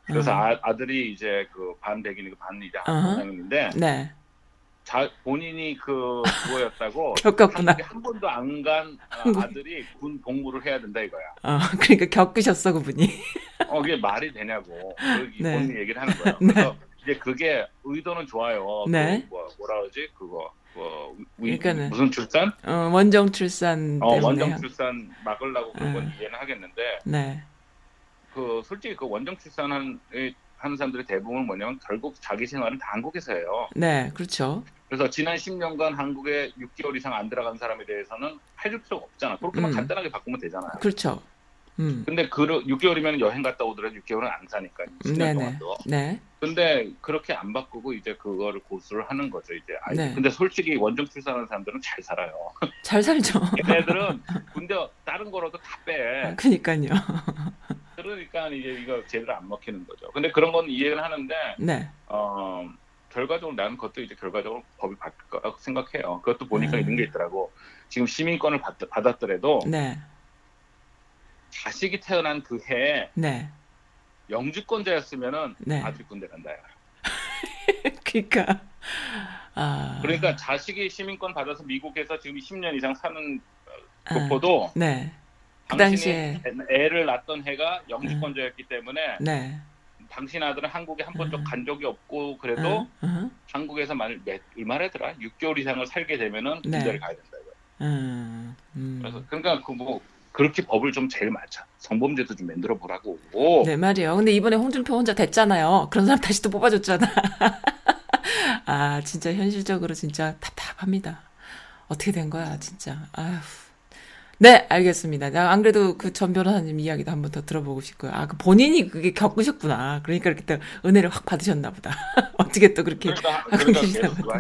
그래서 어. 아, 아들이 이제 그 반 백인이고 반 이제. 한국인인데 네 자 본인이 그 그거였다고 겪었구나. 한 번도 안간 한국- 아들이 군 복무를 해야 된다 이거야. 어 그러니까 겪으셨어 그분이. 어 그게 말이 되냐고 그 네. 본인 얘기를 하는 거야. 그래서 이제 그게 의도는 좋아요. 네. 그 뭐, 뭐라 그러지 그거 뭐 위- 그러니까는 무슨 출산? 어, 원정 출산 어, 원정 한- 출산 막으려고 그런 건 음. 이해는 하겠는데 네. 그 솔직히 그 원정 출산한 하는 사람들의 대부분은 뭐냐면 결국 자기 생활은 다 한국에서 해요. 네, 그렇죠. 그래서 지난 10년간 한국에 6개월 이상 안 들어간 사람에 대해서는 해줄 필요가 없잖아. 그렇게만 음. 간단하게 바꾸면 되잖아요. 그렇죠. 음. 근데 그 6개월이면 여행 갔다 오더라도 6개월은 안 사니까 10년 네네. 동안도. 네. 근데 그렇게 안 바꾸고 이제 그거를 고수를 하는 거죠 이제. 아이, 네. 근데 솔직히 원정 출산하는 사람들은 잘 살아요. 잘 살죠. 얘네들은 군대 다른 거라도 다 빼. 그니까요. 그러니까 이게 이거 제대로 안 먹히는 거죠. 근데 그런 건 이해는 하는데 네. 어, 결과적으로 나는 그것도 이제 결과적으로 법이 바뀔 거라고 생각해요. 그것도 보니까 음. 이런 게 있더라고. 지금 시민권을 받, 받았더라도 네. 자식이 태어난 그 해에 네. 영주권자였으면은 네. 아들이 군대 간다. 야. 그러니까 아. 그러니까 자식이 시민권 받아서 미국에서 지금 10년 이상 사는 아, 교포도 네. 그 당신이 당시에 애를 낳던 해가 영주권자였기 때문에 네. 당신 아들은 한국에 한 번도 음. 간 적이 없고 그래도 어, 어, 한국에서 만일 몇 얼마래더라 6개월 이상을 살게 되면은 네. 군대를 가야 된다. 이거야. 음. 음. 그래서 그러니까 그 뭐 그렇게 법을 좀 제일 맞춰 성범죄도 좀 만들어 보라고. 오. 네 말이에요. 근데 이번에 홍준표 혼자 됐잖아요. 그런 사람 다시 또 뽑아줬잖아. 아 진짜 현실적으로 진짜 답답합니다. 어떻게 된 거야 진짜. 아휴. 네 알겠습니다. 나안 그래도 그 전 변호사님 이야기도 한번 더 들어보고 싶고요. 아 그 본인이 그게 겪으셨구나. 그러니까 이렇게 또 은혜를 확 받으셨나 보다. 어떻게 또 그렇게 그러니까 하고 계시나 보다.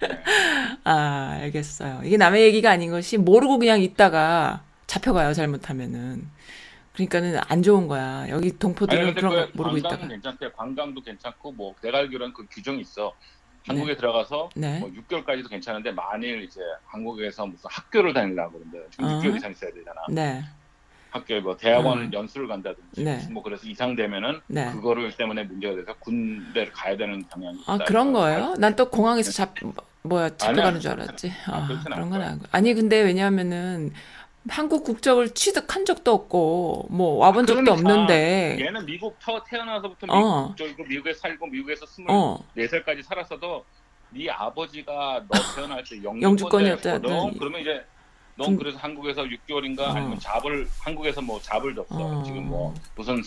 네. 아, 알겠어요. 이게 남의 얘기가 아닌 것이 모르고 그냥 있다가 잡혀가요, 잘못하면은. 그러니까는 안 좋은 거야. 여기 아니 동포들은 근데 그런 거그 모르고 있다가. 괜찮대. 관광도 괜찮고 뭐 내가 알기로는 그 규정이 있어. 한국에 들어가서 네. 뭐 6개월까지도 괜찮은데 만일 이제 한국에서 무슨 학교를 다니려고 그러는데 지금 어. 6개월 이상 있어야 되잖아. 네. 학교에 뭐 대학원을 음. 연수를 간다든지 네. 뭐 그래서 이상 되면은 네. 그거를 때문에 문제가 돼서 군대를 가야 되는 경향이 있다. 아, 그런 거예요? 난 또 공항에서 잡, 뭐야, 잡혀가는. 줄 알았지. 아, 아, 그런 건. 아니고. 아니, 근데 왜냐하면은, 한국 국적을 취득한 적도 없고 뭐 와본 적도 그러니까 없는데 얘는 미국 터 태어나서부터 어. 미국 국적이고 미국에 살고 미국에서 어 24살까지 살았어도 네 아버지가 너 태어날 때 영주권이었다 영주권자였거든. 하더니. 그러면 이제 넌 중- 그래서 한국에서 6개월인가 어. 아니면 잡을 한국에서 뭐 잡을 줬어. 어. 지금 뭐 무슨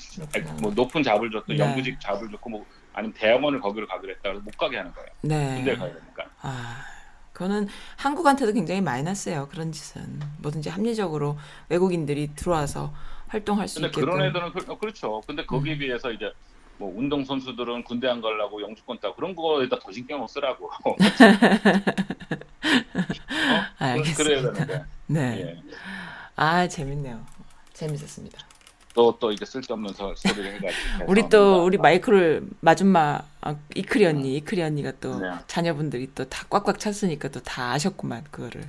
뭐 높은 잡을 줬어. 네. 영구직 잡을 줬고 뭐 아니면 대학원을 거기로 가기로 했다. 그래서 못 가게 하는 거예요. 네. 군대 가야 되니까. 아, 그거는 한국한테도 굉장히 마이너스예요. 그런 짓은 뭐든지 합리적으로 외국인들이 들어와서 활동할 수 근데 있게끔. 그런 애들은 그, 어, 그렇죠. 근데 거기에 음. 비해서 이제 뭐 운동 선수들은 군대 안 가려고 영주권 따고 그런 거에다 더 신경 못 쓰라고. 어? 그- 알겠습니다. 그래야 되는데. 네. 예. 아 재밌네요. 재밌었습니다. 또, 또 이게 쓸데없는 소- 소리를 해가지고. 우리 또. 우리 마이크를 마줌마 아, 이크리 언니, 이크리 언니가 또 네. 자녀분들이 또 다 꽉꽉 찼으니까 또 다 아셨구만 그거를.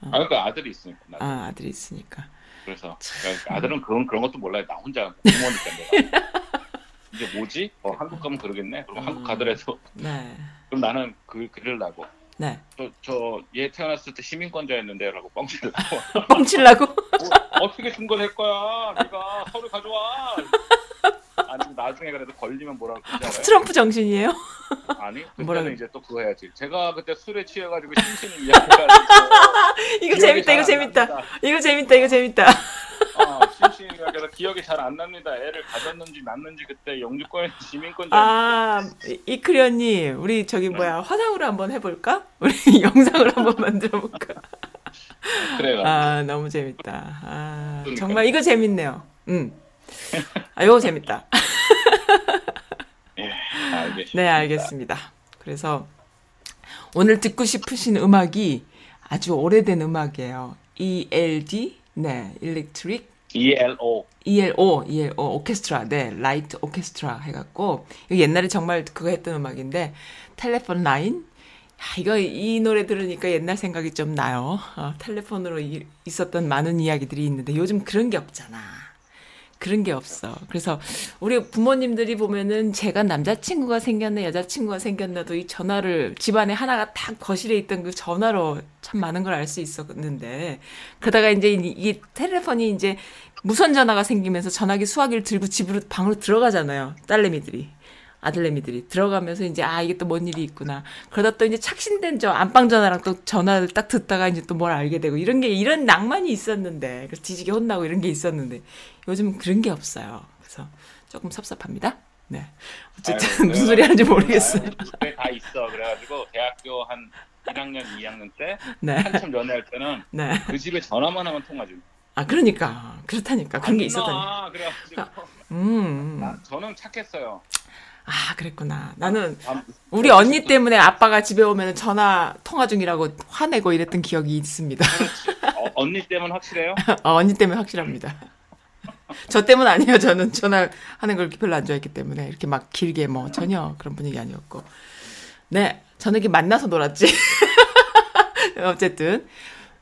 아, 그러니까 아들이 있으니까. 나도. 아 아들이 있으니까. 그래서 그러니까 아들은 그런 그런 것도 몰라요. 나 혼자 부모니까 내가. 이게 뭐지? 어, 한국 가면 그러겠네. 그럼 한국 음. 가더라도 네. 그럼 나는 그 그러려고. 네. 저얘 태어났을 때 시민권자였는데라고 뻥치려고. 뻥치려고. 뭐, 어떻게 증거할 거야? 네가 서류 가져와. 아니 나중에 그래도 걸리면 뭐라고 그러지? 트럼프 정신이에요? 아니 뭐라고? 그때는 이제 또 그거 해야지. 제가 그때 술에 취해가지고 심신이 이야기해가지고 이거 재밌다. 잘 이거 안 재밌다. 이거 재밌다. 이거 재밌다. 어, 심신이 이야기해서 기억이 잘 안 납니다. 애를 가졌는지 낳는지 그때 영주권 시민권자. 아, 이- 이크리 언니, 우리 저기 뭐야 화상으로 한번 해볼까? 우리 영상을 한번 만들어볼까? 그래요. 아, 너무 재밌다. 아, 그러니까. 정말 이거 재밌네요. 음. 아, 이거 재밌다. 예, 알겠습니다. 네, 알겠습니다. 그래서 오늘 듣고 싶으신 음악이 아주 오래된 음악이에요. ELD, 네, Electric ELO. ELO, ELO, 오케스트라, 네, Light 오케스트라 해갖고, 이거 옛날에 정말 그거 했던 음악인데, Telephone Line? 야, 이거, 이 노래 들으니까 옛날 생각이 좀 나요. 어, telephone으로 이- 있었던 많은 이야기들이 있는데, 요즘 그런 게 없잖아. 그런 게 없어. 그래서 우리 부모님들이 보면은 제가 남자친구가 생겼네, 여자친구가 생겼나도 이 전화를 집안에 하나가 딱 거실에 있던 그 전화로 참 많은 걸 알 수 있었는데, 그러다가 이제 이, 이 텔레폰이 이제 무선 전화가 생기면서 전화기 수화기를 들고 집으로 방으로 들어가잖아요. 딸내미들이. 아들내미들이 들어가면서 이제 아 이게 또 뭔 일이 있구나. 그러다 또 이제 착신된 저 안방 전화랑 또 전화를 딱 듣다가 이제 또 뭘 알게 되고 이런 게 이런 낭만이 있었는데 그래서 뒤지게 혼나고 이런 게 있었는데 요즘은 그런 게 없어요. 그래서 조금 섭섭합니다. 네. 어쨌든 아유, 무슨 소리 하는지 모르겠어요. 집에 다 있어. 그래가지고 대학교 한 1학년, 2학년 때 네. 한참 연애할 때는 네. 그 집에 전화만 하면 통화지. 아 그러니까 그렇다니까 그런 게 있었다니. 아, 그래가지고 음. 나- 저는 착했어요. 아 그랬구나. 나는 밤- 우리 언니 때문에 아빠가 집에 오면 전화 통화 중이라고 화내고 이랬던 기억이 있습니다. 어, 언니 때문 확실해요? 어, 언니 때문에 확실합니다. 저 때문 아니에요. 저는 전화 하는 걸 별로 안 좋아했기 때문에 이렇게 막 길게 뭐 전혀 그런 분위기 아니었고. 네, 저는 이렇게 만나서 놀았지. 어쨌든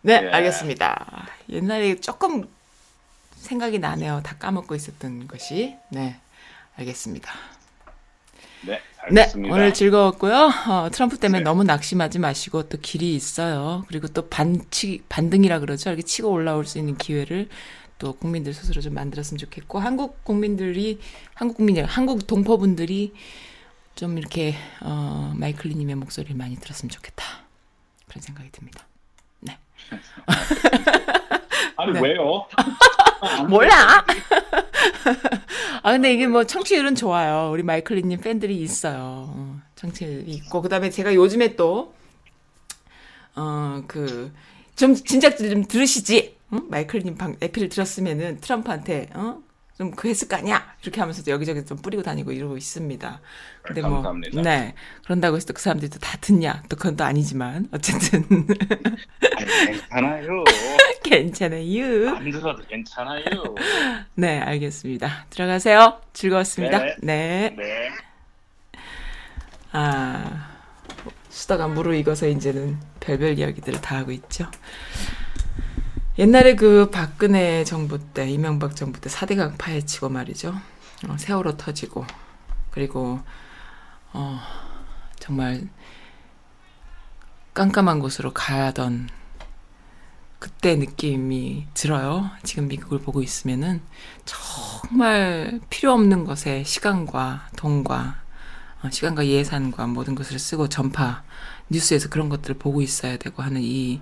네, 예. 알겠습니다. 옛날에 조금 생각이 나네요. 다 까먹고 있었던 것이. 네, 알겠습니다. 네, 네, 알겠습니다. 오늘 즐거웠고요. 어, 트럼프 때문에 네. 너무 낙심하지 마시고 또 길이 있어요. 그리고 또 반치 반등이라 그러죠. 이렇게 치고 올라올 수 있는 기회를 또 국민들 스스로 좀 만들었으면 좋겠고 한국 국민들이 한국 국민이 한국 동포분들이 좀 이렇게 어, 마이클리님의 목소리를 많이 들었으면 좋겠다. 그런 생각이 듭니다. 아니 네. 왜요? 몰라. 아 근데 이게 뭐 청취율은 좋아요. 우리 마이클리님 팬들이 있어요. 어, 청취율 있고 그다음에 제가 요즘에 또 어 그 좀 진작 좀 들으시지. 응? 마이클님 방 에피를 들었으면은 트럼프한테 어? 좀그 했을 거 아니야? 이렇게 하면서도 여기저기 좀 뿌리고 다니고 이러고 있습니다. 근데 뭐 감사합니다. 네. 그런다고 해서 또그 사람들이 또 다 듣냐? 또 그건 또 아니지만 어쨌든 괜찮아요. 괜찮아요. 안 들어도 괜찮아요. 네, 알겠습니다. 들어가세요. 즐거웠습니다. 네. 네. 네. 아, 수다가 무르익어서 이제는 별별 이야기들을 다 하고 있죠. 옛날에 그 박근혜 정부 때, 이명박 정부 때 4대강 파헤치고 말이죠. 어, 세월호 터지고, 그리고, 어, 정말 깜깜한 곳으로 가던 그때 느낌이 들어요. 지금 미국을 보고 있으면은 정말 필요 없는 것에 시간과 돈과 어, 시간과 예산과 모든 것을 쓰고 전파 뉴스에서 그런 것들을 보고 있어야 되고 하는 이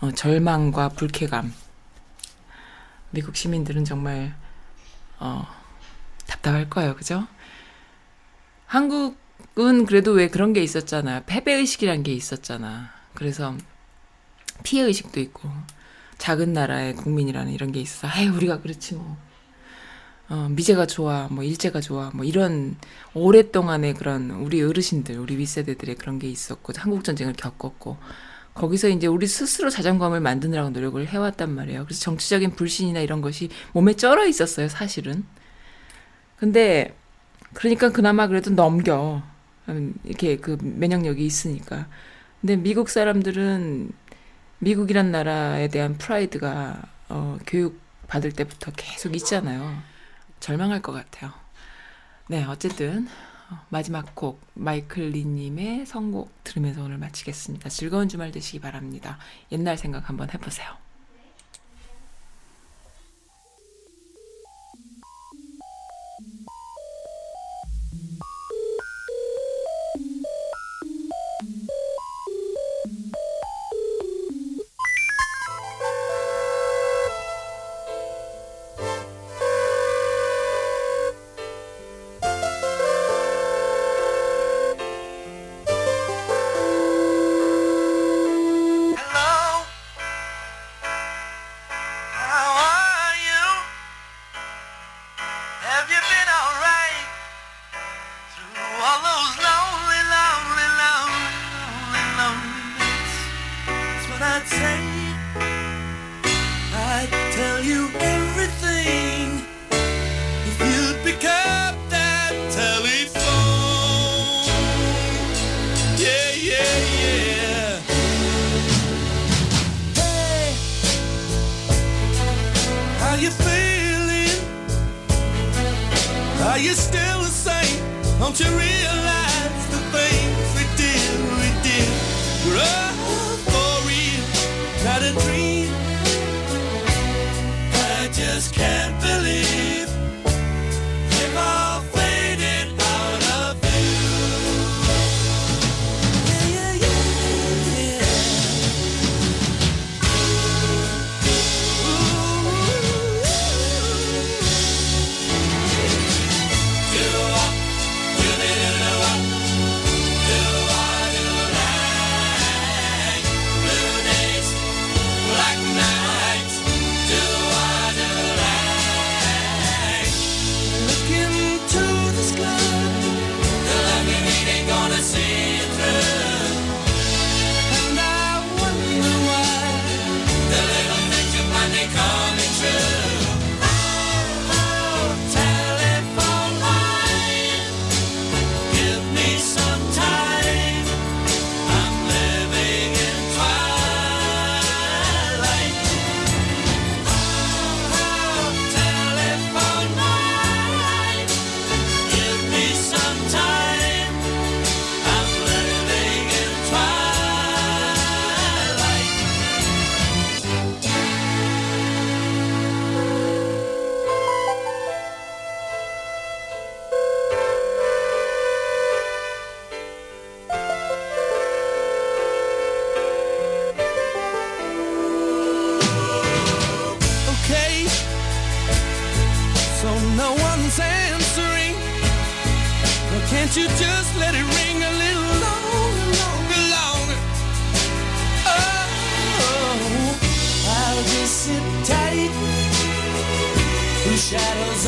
어, 절망과 불쾌감. 미국 시민들은 정말 어, 답답할 거예요, 그죠? 한국은 그래도 왜 그런 게 있었잖아. 패배 의식이란 게 있었잖아. 그래서 피해 의식도 있고, 작은 나라의 국민이라는 이런 게 있어서, 아유, 우리가 그렇지 뭐. 어, 미제가 좋아, 뭐, 일제가 좋아, 뭐, 이런 오랫동안의 그런 우리 어르신들, 우리 윗세대들의 그런 게 있었고, 한국 전쟁을 겪었고, 거기서 이제 우리 스스로 자존감을 만드느라고 노력을 해왔단 말이에요. 그래서 정치적인 불신이나 이런 것이 몸에 쩔어 있었어요, 사실은. 근데, 그러니까 그나마 그래도 넘겨. 음, 이렇게 그 면역력이 있으니까. 근데 미국 사람들은 미국이란 나라에 대한 프라이드가 어, 교육 받을 때부터 계속 있잖아요. 절망할 것 같아요. 네, 어쨌든 어, 마지막 곡 마이클 리님의 선곡 들으면서 오늘 마치겠습니다. 즐거운 주말 되시기 바랍니다. 옛날 생각 한번 해보세요. Don't you realize the things we did, we did were all for real, not a dream? I just can't Can't you just let it ring a little longer, longer, longer? Oh, I'll just sit tight. The shadows